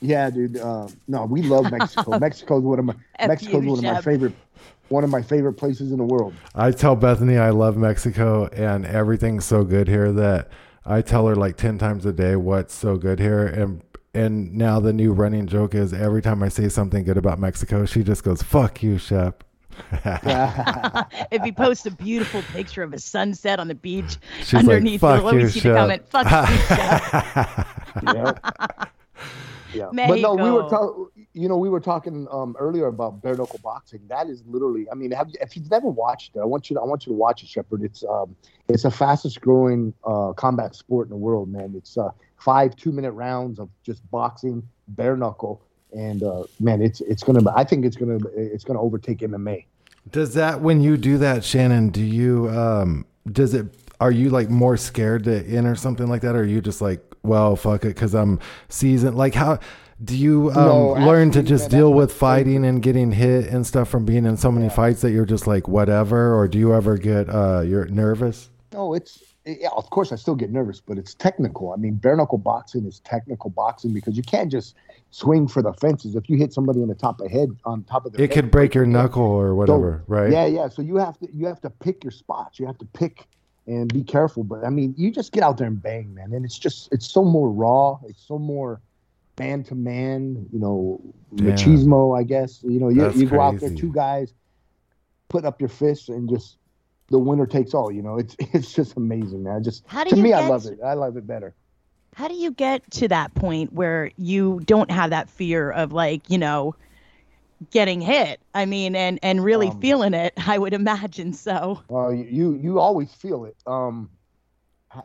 Yeah, dude. Uh, no, we love Mexico. (laughs) Mexico's one of my F Mexico's you, one of my favorite one of my favorite places in the world. I tell Bethany I love Mexico and everything's so good here that I tell her like 10 times a day what's so good here and and now the new running joke is every time I say something good about Mexico she just goes fuck you Shep. (laughs) if he posts a beautiful picture of a sunset on the beach She's underneath, like, you'll "Fuck you, always see the comment, "Fuck you, Shep." (laughs) yeah. Yeah. But no, we were talking. You know, we were talking um, earlier about bare knuckle boxing. That is literally. I mean, have you, if you've never watched it, I want you. To, I want you to watch it, Shepard. It's um, it's the fastest growing uh, combat sport in the world, man. It's uh, five two minute rounds of just boxing, bare knuckle, and uh, man, it's it's gonna. I think it's gonna it's gonna overtake MMA. Does that when you do that Shannon do you um does it are you like more scared to enter something like that or are you just like well fuck it cuz I'm seasoned like how do you um, No, learn to just deal with fighting and getting hit and stuff from being in so many fights that you're just like whatever or do you ever get uh you're nervous No, it's yeah. Of course, I still get nervous, but it's technical. I mean, bare knuckle boxing is technical boxing because you can't just swing for the fences. If you hit somebody in the top of head on top of the it could break your knuckle or whatever right Yeah, yeah. So you have to you have to pick your spots. You have to pick and be careful. But I mean, you just get out there and bang, man. And it's just it's so more raw. It's so more man to man. You know, Yeah. machismo. I guess. You know, you, That's you go out there, two guys, put up your fists, and just the winner takes all. You know, (laughs) it's it's just amazing, man. Just How do to you me, I love it. I love it better. How do you get to that point where you don't have that fear of like, you know, getting hit? I mean, and and really Um, feeling it. (laughs) I would imagine so. Uh, you you always feel it. Um, I,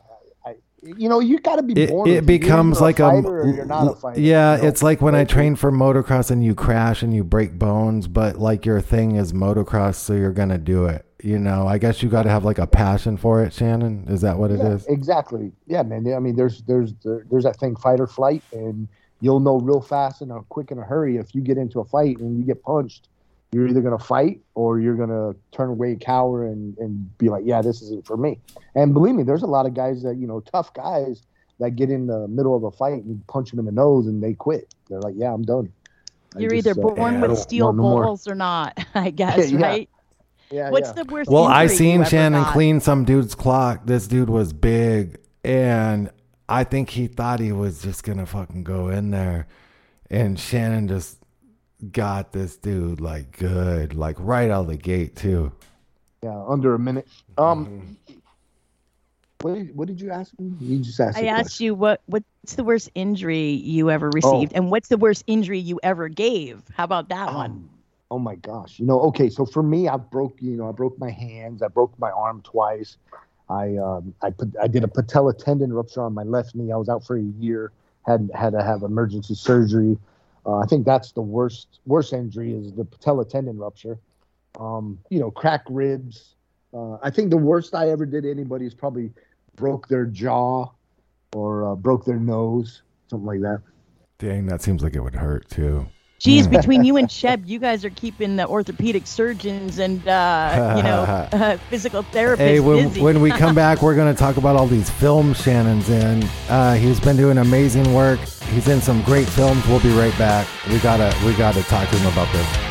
I, you know, you got to be it, born. it with You're becomes either like a, fighter you're not a fighter. yeah you know? it's like when i train for motocross and you crash and you break bones but like your thing is motocross so you're gonna do it you know i guess you got to have like a passion for it shannon is that what it is? yeah, Exactly. Yeah, man. I mean, there's there's there's that thing, fight or flight, and you'll know real fast and a quick in a hurry if you get into a fight and you get punched. You're either gonna fight or you're gonna turn away, cower, and and be like, yeah, this isn't for me. And believe me, there's a lot of guys that you know, tough guys that get in the middle of a fight and punch them in the nose and they quit. They're like, yeah, I'm done. You're just, either uh, born I with steel want no balls or not. (laughs) I (laughs) guess, Yeah, right? Yeah, What's yeah. the worst? well i seen shannon got? clean some dude's clock this dude was big and i think he thought he was just gonna fucking go in there and shannon just got this dude like good like right out of the gate too yeah, under a minute. Um, Mm-hmm. what did, what did you ask me? You just asked. I a asked question. you what what's the worst injury you ever Oh. received, and what's the worst injury you ever gave? How about that one? Oh my gosh. You know, okay, so for me, I broke, you know, I broke my hands, I broke my arm twice. I um I put I did a patella tendon rupture on my left knee. I was out for a year, had had to have emergency surgery. Uh, I think that's the worst worst injury is the patella tendon rupture. Um, you know, crack ribs. Uh, I think the worst I ever did anybody is probably broke their jaw or uh, broke their nose, something like that. dang that seems like it would hurt too Geez, (laughs) between you and Shep, you guys are keeping the orthopedic surgeons and uh, you know (laughs) uh, physical therapists Hey, when, busy. when we come (laughs) back, we're going to talk about all these films Shannon's in. Uh, he's been doing amazing work. He's in some great films. We'll be right back. We gotta we gotta talk to him about this.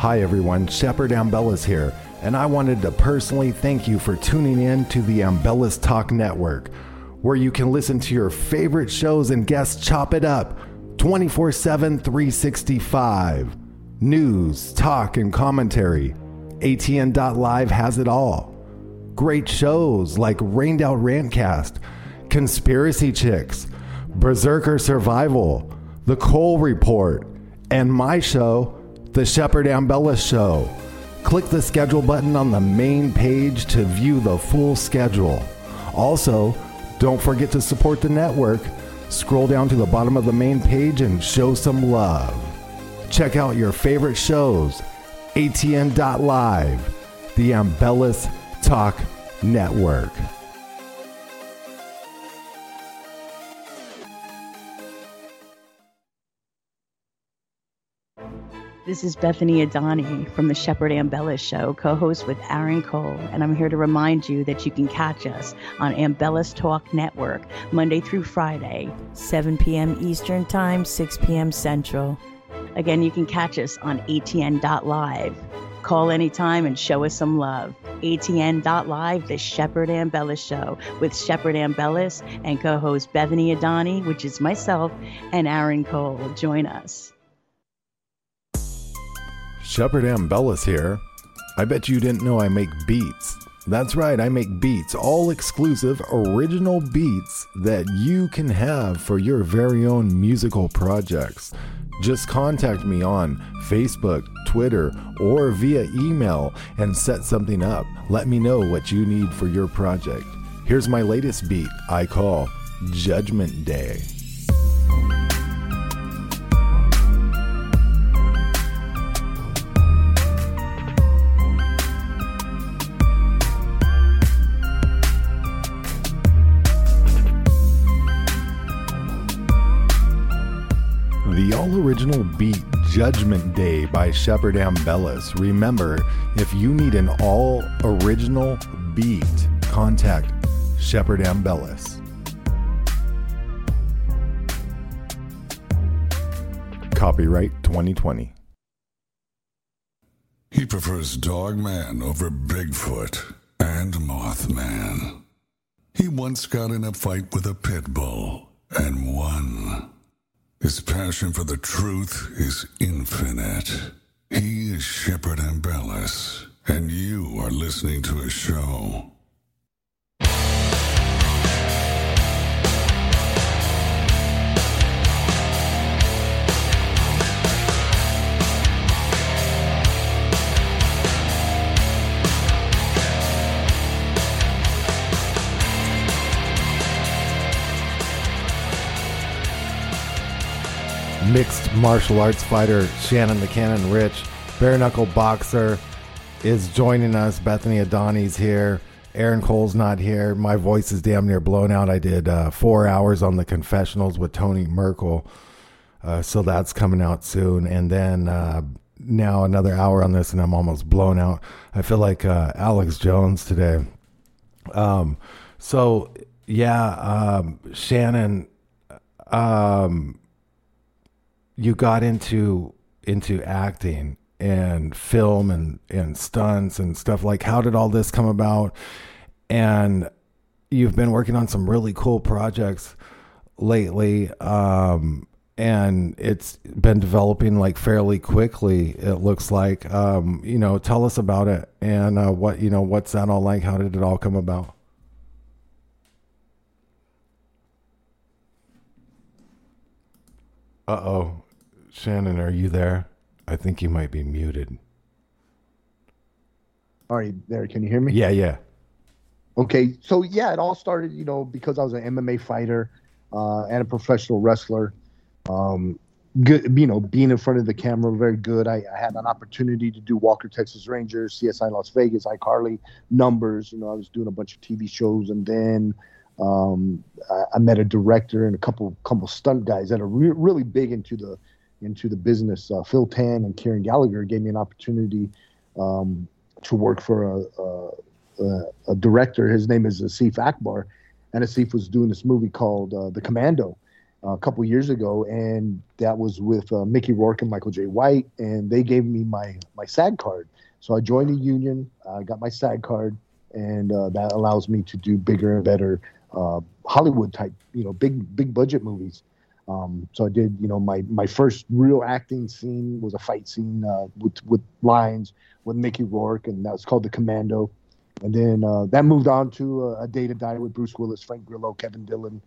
Hi everyone, Shepard Ambellas here, and I wanted to personally thank you for tuning in to the Ambellas Talk Network, where you can listen to your favorite shows and guests chop it up 24 7, 365. News, talk, and commentary. ATN.live has it all. Great shows like Rained Out Rantcast, Conspiracy Chicks, Berserker Survival, The Cole Report, and my show, The Shepard Ambellas Show. Click the schedule button on the main page to view the full schedule. Also, don't forget to support the network. Scroll down to the bottom of the main page and show some love. Check out your favorite shows. ATN.live, the Ambellas Talk Network. This is Bethany Adani from the Shepard Ambellas Show, co host with Aaron Cole, and I'm here to remind you that you can catch us on Ambellas Talk Network Monday through Friday. 7 p.m. Eastern Time, 6 p.m. Central. Again, you can catch us on ATN.live. Call anytime and show us some love. ATN.live, the Shepard Ambellas Show with Shepard Ambellas and co host Bethany Adani, which is myself, and Aaron Cole. Join us. Shepard Ambellas here. I bet you didn't know I make beats. That's right, I make beats, all exclusive, original beats that you can have for your very own musical projects. Just contact me on Facebook, Twitter, or via email and set something up. Let me know what you need for your project. Here's my latest beat I call Judgment Day. All original beat Judgment Day by Shepard Ambellas. Remember, if you need an all original beat, contact Shepard Ambellas. Copyright 2020. He prefers Dogman over Bigfoot and Mothman. He once got in a fight with a pit bull and won. His passion for the truth is infinite. He is Shepard Ambellas, and you are listening to his show. Mixed martial arts fighter Shannon the Cannon Ritch, bare knuckle boxer, is joining us. Bethany Adani's here. Aaron Cole's not here. My voice is damn near blown out. I did uh, four hours on the confessionals with Tony Merkel. Uh, so that's coming out soon. And then uh, now another hour on this, and I'm almost blown out. I feel like uh, Alex Jones today. Um, so, yeah, um, Shannon. Um, you got into into acting and film and and stunts and stuff like how did all this come about? And you've been working on some really cool projects lately um and it's been developing like fairly quickly it looks like. Um you know tell us about it and uh, what you know what's that all like? How did it all come about? Uh-oh Shannon, are you there? I think you might be muted. Are you there. Can you hear me? Yeah, yeah. Okay, so yeah, it all started, you know, because I was an MMA fighter uh, and a professional wrestler. Um, good, you know, being in front of the camera, very good. I, I, had an opportunity to do Walker Texas Rangers, CSI Las Vegas, iCarly, Numbers. You know, I was doing a bunch of TV shows, and then um, I, I, met a director and a couple couple stunt guys that are re- really big into the into the business. Uh, Phil Tan and Kieran Gallagher gave me an opportunity um, to work for a, a, a, director. His name is Asif Akbar, and Asif was doing this movie called uh, The Commando uh, a couple years ago, and that was with uh, Mickey Rourke and Michael Jai White, and they gave me my my SAG card. So I joined the union. I got my SAG card, and uh, that allows me to do bigger and better uh, Hollywood type, you know, big big budget movies. Um, so I did, you know, my my first real acting scene was a fight scene uh, with with lines with Mickey Rourke, and that was called The Commando. And then uh, that moved on to a, a, Day to Die with Bruce Willis, Frank Grillo, Kevin Dillon,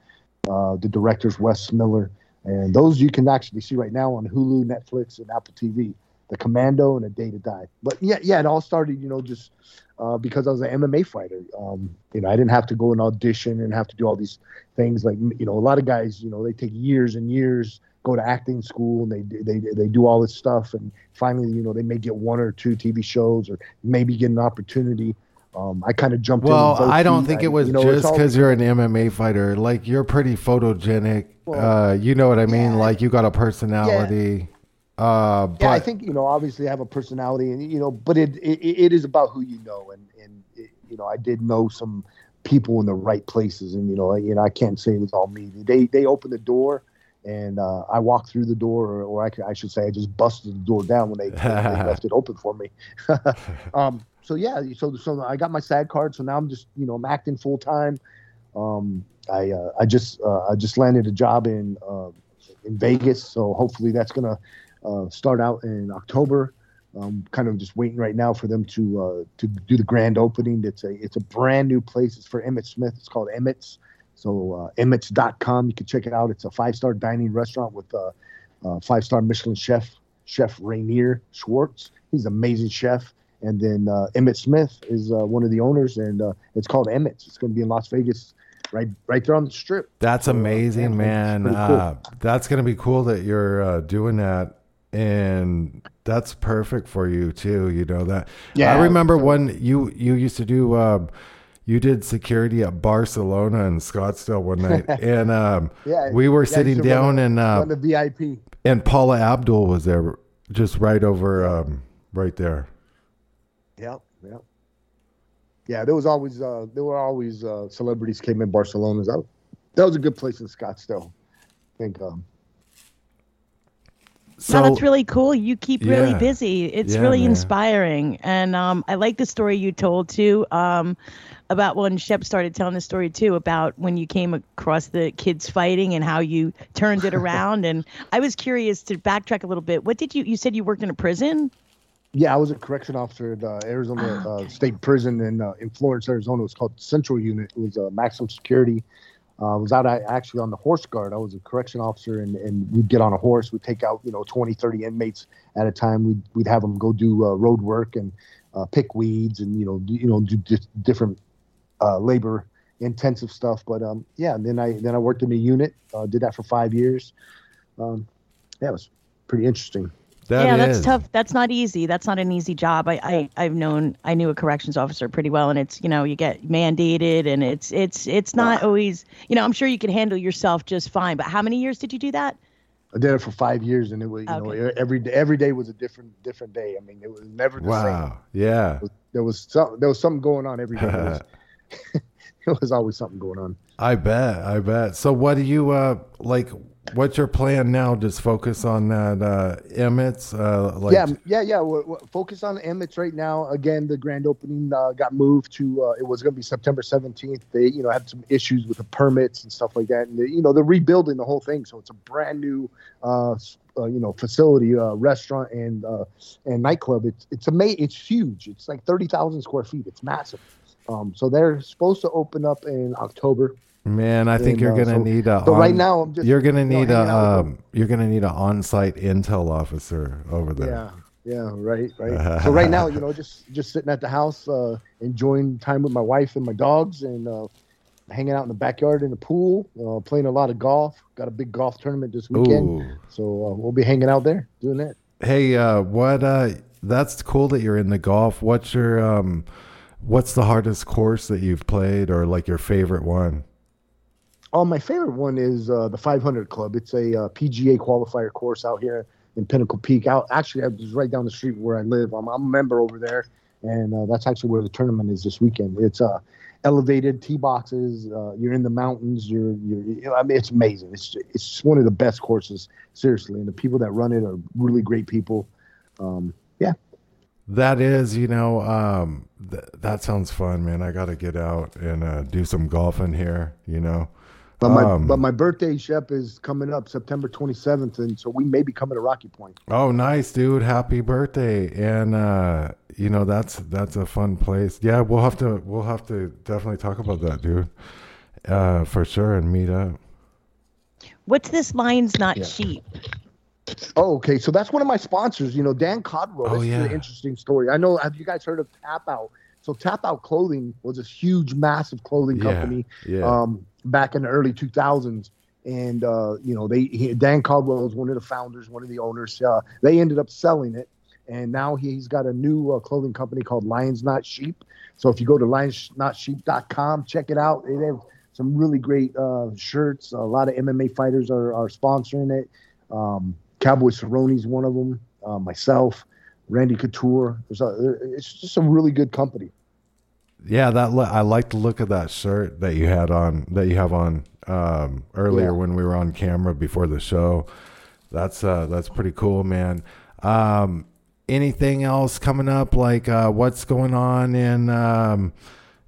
uh, the directors Wes Miller, and those you can actually see right now on Hulu, Netflix, and Apple TV. The Commando and A Day to Die. But yeah, yeah, it all started, you know, just uh, because I was an MMA fighter. Um, you know, I didn't have to go and audition and have to do all these things. Like, you know, a lot of guys, you know, they take years and years, go to acting school, and they they they do all this stuff, and finally, you know, they may get one or two TV shows or maybe get an opportunity. Um, I kind of jumped well, in. I don't think it was you know, just because you're an MMA fighter. Like you're pretty photogenic. Well, uh, you know what I mean? Yeah. Like you got a personality. Yeah. Uh, but, yeah, I think you know. Obviously, I have a personality, and you know, but it it, it is about who you know, and and it, you know, I did know some people in the right places, and you know, you know, I can't say it was all me. They they opened the door, and uh, I walked through the door, or, or I, I, should say, I just busted the door down when they, they (laughs) left it open for me. (laughs) um, so yeah, so so I got my SAG card, so now I'm just you know I'm acting full time. Um, I uh, I just uh, I just landed a job in uh, in Vegas, so hopefully that's gonna uh, start out in October. Um, kind of just waiting right now for them to uh, to do the grand opening. It's a it's a brand new place. It's for Emmitt Smith. It's called Emmitt's. So uh, Emmitt's.com. You can check it out. It's a five star dining restaurant with a, a five star Michelin chef, Chef Rainier Schwartz. He's an amazing chef. And then uh, Emmitt Smith is uh, one of the owners, and uh, it's called Emmitt's. It's going to be in Las Vegas right right there on the strip. That's amazing, man. Cool. Uh, that's gonna be cool that you're uh, doing that and that's perfect for you too. You know that. Yeah. I remember when you you used to do. Um, you did security at Barcelona and Scottsdale one night, (laughs) and um, (laughs) yeah, we were yeah, sitting down and uh, the VIP, and Paula Abdul was there, just right over, um, right there. Yep, yep. Yeah, there was always uh, there were always uh, celebrities came in Barcelona. That, that was a good place in Scottsdale. I think um, so, no, that's really cool. You keep really yeah, busy. It's yeah, really man. inspiring. And um, I like the story you told too um, about when Shep started telling the story too about when you came across the kids fighting and how you turned it (laughs) around. and I was curious to backtrack a little bit. What did you, you said you worked in a prison? Yeah, I was a correction officer at uh, Arizona oh, okay. uh, State Prison in, uh, in Florence, Arizona. It was called Central Unit. It was a maximum security uh, I was out actually on the horse guard. I was a correction officer, and, and we'd get on a horse. We'd take out, you know, 20, 30 inmates at a time. We'd, we'd have them go do uh, road work and uh, pick weeds and, you know, do, you know, do di- different uh, labor intensive stuff. But um, yeah, then I then I worked in a unit, uh, did that for five years. Um, yeah, it was pretty interesting. That yeah, is. that's tough. That's not easy. That's not an easy job. I, I I've known I knew a corrections officer pretty well, and it's you know you get mandated, and it's it's it's not always you know I'm sure you can handle yourself just fine. But how many years did you do that? I did it for five years, and it was you okay. know every every day was a different different day. I mean, it was never the wow. same. Wow. Yeah. Was, there was some there was something going on every day. It was, (laughs) (laughs) it was always something going on. I bet. I bet. So, what do you uh like? What's your plan now? Just focus on that uh, Emmitt's. Uh, like... Yeah, yeah, yeah. We're, we're focus on Emmitt's right now. Again, the grand opening uh, got moved to. Uh, it was going to be September seventeenth. They, you know, had some issues with the permits and stuff like that, and they, you know, they're rebuilding the whole thing. So it's a brand new, uh, uh, you know, facility, restaurant and and nightclub. It's it's amazing. It's huge. It's like thirty thousand square feet. It's massive. Um, so they're supposed to open up in October. Man, I think and, you're gonna so, need a. So on, right now, I'm just. You're gonna need you know, a. Um, you're gonna need an on-site intel officer over there. Yeah, yeah, right, right. so right now, you (laughs) know, just just sitting at the house, uh, enjoying time with my wife and my dogs, and uh, hanging out in the backyard in the pool, uh, playing a lot of golf. Got a big golf tournament this weekend, Ooh. so uh, we'll be hanging out there doing that. Hey, uh, what? Uh, that's cool that you're in the golf. What's your um, what's the hardest course that you've played, or like your favorite one? Oh, my favorite one is uh, the 500 Club. It's a uh, PGA qualifier course out here in Pinnacle Peak. Out actually, I was right down the street where I live. I'm, I'm a member over there, and uh, that's actually where the tournament is this weekend. It's uh, elevated tee boxes. Uh, you're in the mountains. You're, you're, I mean, it's amazing. It's it's one of the best courses, seriously. And the people that run it are really great people. Um, yeah. That is, you know, um, th- that sounds fun, man. I got to get out and uh, do some golfing here, you know. But my Um, but my birthday, Shep, is coming up September 27th, and so we may be coming to Rocky Point. Oh, nice, dude! Happy birthday! And uh, you know that's that's a fun place. Yeah, we'll have to we'll have to definitely talk about that, dude, uh, for sure, and meet up. What's this Lions not Yeah. sheep? Oh, okay. So that's one of my sponsors. You know, Dan Caldwell. Oh, this is yeah. an interesting story. I know. Have you guys heard of Tap Out? So Tap Out Clothing was a huge, massive clothing company yeah. um, back in the early 2000s. And uh, you know, they he, Dan Caldwell was one of the founders, one of the owners. Uh, they ended up selling it, and now he's got a new uh, clothing company called Lions Not Sheep. So if you go to lionsnotsheep.com, check it out. They have some really great uh, shirts. A lot of MMA fighters are, are sponsoring it. Um, Cowboy Cerrone's one of them. Uh, myself, Randy Couture. There's a, it's just a really good company. Yeah, that I like the look of that shirt that you had on that you have on um, earlier Yeah. when we were on camera before the show. That's uh, that's pretty cool, man. Um, anything else coming up? Like uh, what's going on in um,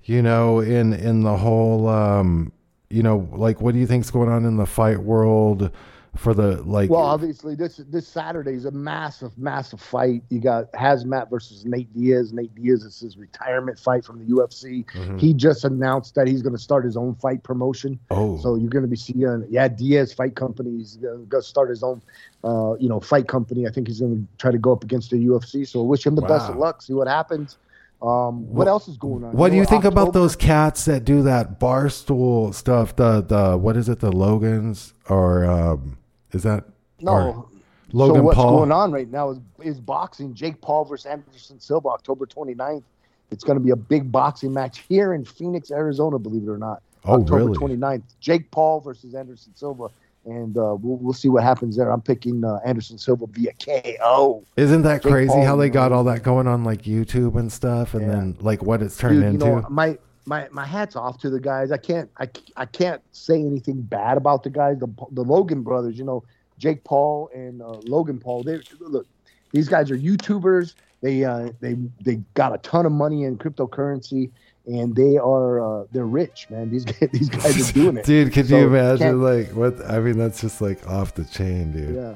you know in in the whole um, you know like what do you think's going on in the fight world for the like? Well, obviously, this this Saturday is a massive, massive fight. You got Khamzat versus Nate Diaz. Nate Diaz is his retirement fight from the UFC. Mhm. He just announced that he's going to start his own fight promotion. oh, So you're going to be seeing, yeah, Diaz Fight Company. He's going to start his own, uh, you know, fight company. I think he's going to try to go up against the UFC. So wish him the best of luck. See what happens. Um, what What- else is going on? What do know, you think about those cats that do that barstool stuff? The the what is it? The Logans or um, is that No. or Logan so what's Paul? going on right now is is boxing. Jake Paul versus Anderson Silva, October 29th. It's going to be a big boxing match here in Phoenix, Arizona. Believe it or not, Oh, October really? 29th. Jake Paul versus Anderson Silva, and uh, we'll we'll see what happens there. I'm picking uh, Anderson Silva via KO. Isn't that Jake crazy Paul, how they got all that going on like YouTube and stuff, and Yeah. then like what it's turned Dude, you into? know, my my my hats off to the guys. I can't I, I can't say anything bad about the guys. The the Logan brothers, you know, Jake Paul and uh, Logan Paul. They look, these guys are YouTubers. They uh, they they got a ton of money in cryptocurrency, and they are uh, they're rich, man. These guys, (laughs) these guys are doing it. Dude, could So, you imagine like what? I mean, that's just like off the chain, dude. Yeah.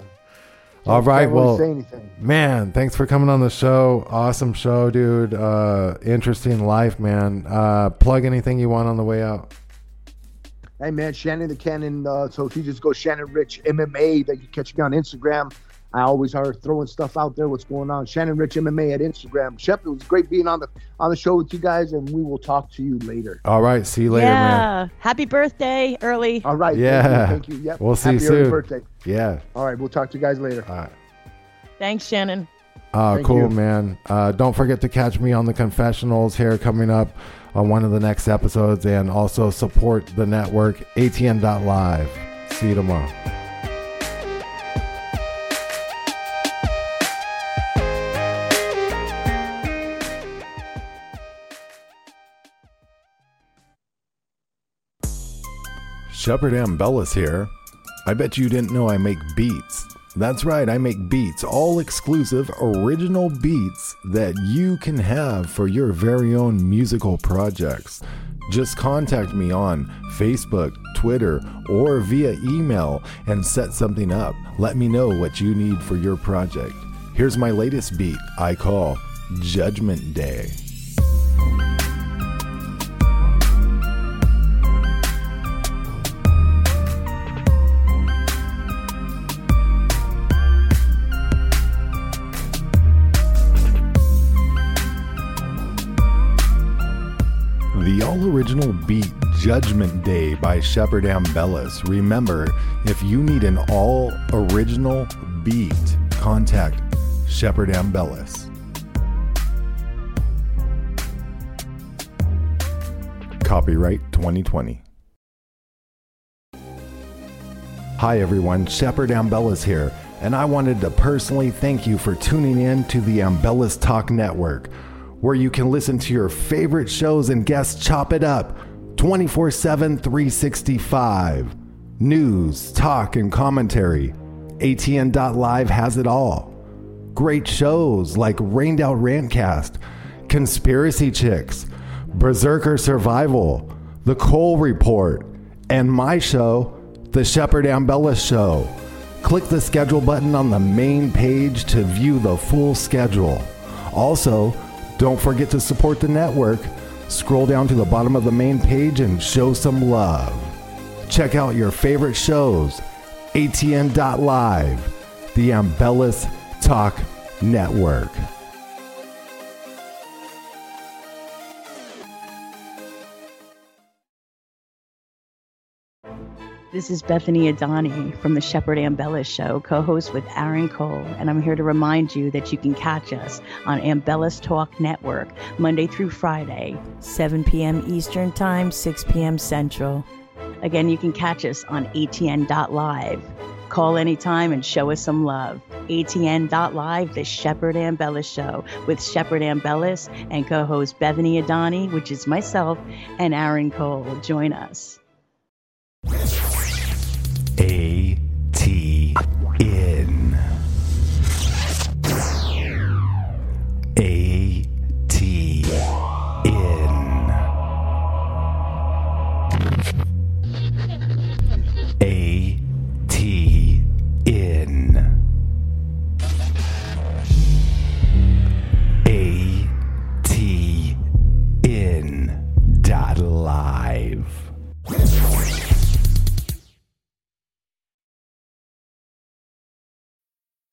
All right, really well. Man, thanks for coming on the show. Awesome show, dude. Uh, interesting life, man. Uh, plug anything you want on the way out. Hey man, Shannon the Cannon. Uh, so if you just go Shannon Ritch MMA, that you catch me on Instagram. I always are throwing stuff out there. What's going on? Shannon Ritch MMA at Instagram. Shep, it was great being on the on the show with you guys, and we will talk to you later. All right, see you later, yeah. man. Happy birthday early. All right. Yeah. Thank you. Thank you. Yep. We'll see Happy you early soon. birthday. Yeah. All right. We'll talk to you guys later. All right. Thanks, Shannon. Uh, Thank cool, you. man. Uh, don't forget to catch me on the confessionals here coming up on one of the next episodes and also support the network, atn.live. See you tomorrow. Shepard Ambellas here. I bet you didn't know I make beats. That's right, I make beats, all exclusive, original beats that you can have for your very own musical projects. Just contact me on Facebook, Twitter, or via email and set something up. Let me know what you need for your project. Here's my latest beat I call Judgment Day. The all original beat Judgment Day by Shepard Ambellas. Remember, if you need an all original beat, contact Shepard Ambellas. Copyright 2020. Hi everyone, Shepard Ambellas here. and I wanted to personally thank you for tuning in to the Ambellas Talk Network, where you can listen to your favorite shows and guests chop it up 24 7, 365. News, talk, and commentary. ATN.live has it all. Great shows like Rained Out Rantcast, Conspiracy Chicks, Berserker Survival, The Cole Report, and my show, The Shepard Ambellas Show. Click the schedule button on the main page to view the full schedule. Also, don't forget to support the network. Scroll down to the bottom of the main page and show some love. Check out your favorite shows. ATN.live, the Ambellas Talk Network. This is Bethany Adani from the Shepard Ambellas Show, co host with Aaron Cole, and I'm here to remind you that you can catch us on Ambellas Talk Network Monday through Friday. 7 p.m. Eastern Time, 6 p.m. Central. Again, you can catch us on ATN.live. Call anytime and show us some love. ATN.live, the Shepard Ambellas Show with Shepard Ambellas and co host Bethany Adani, which is myself, and Aaron Cole. Join us. A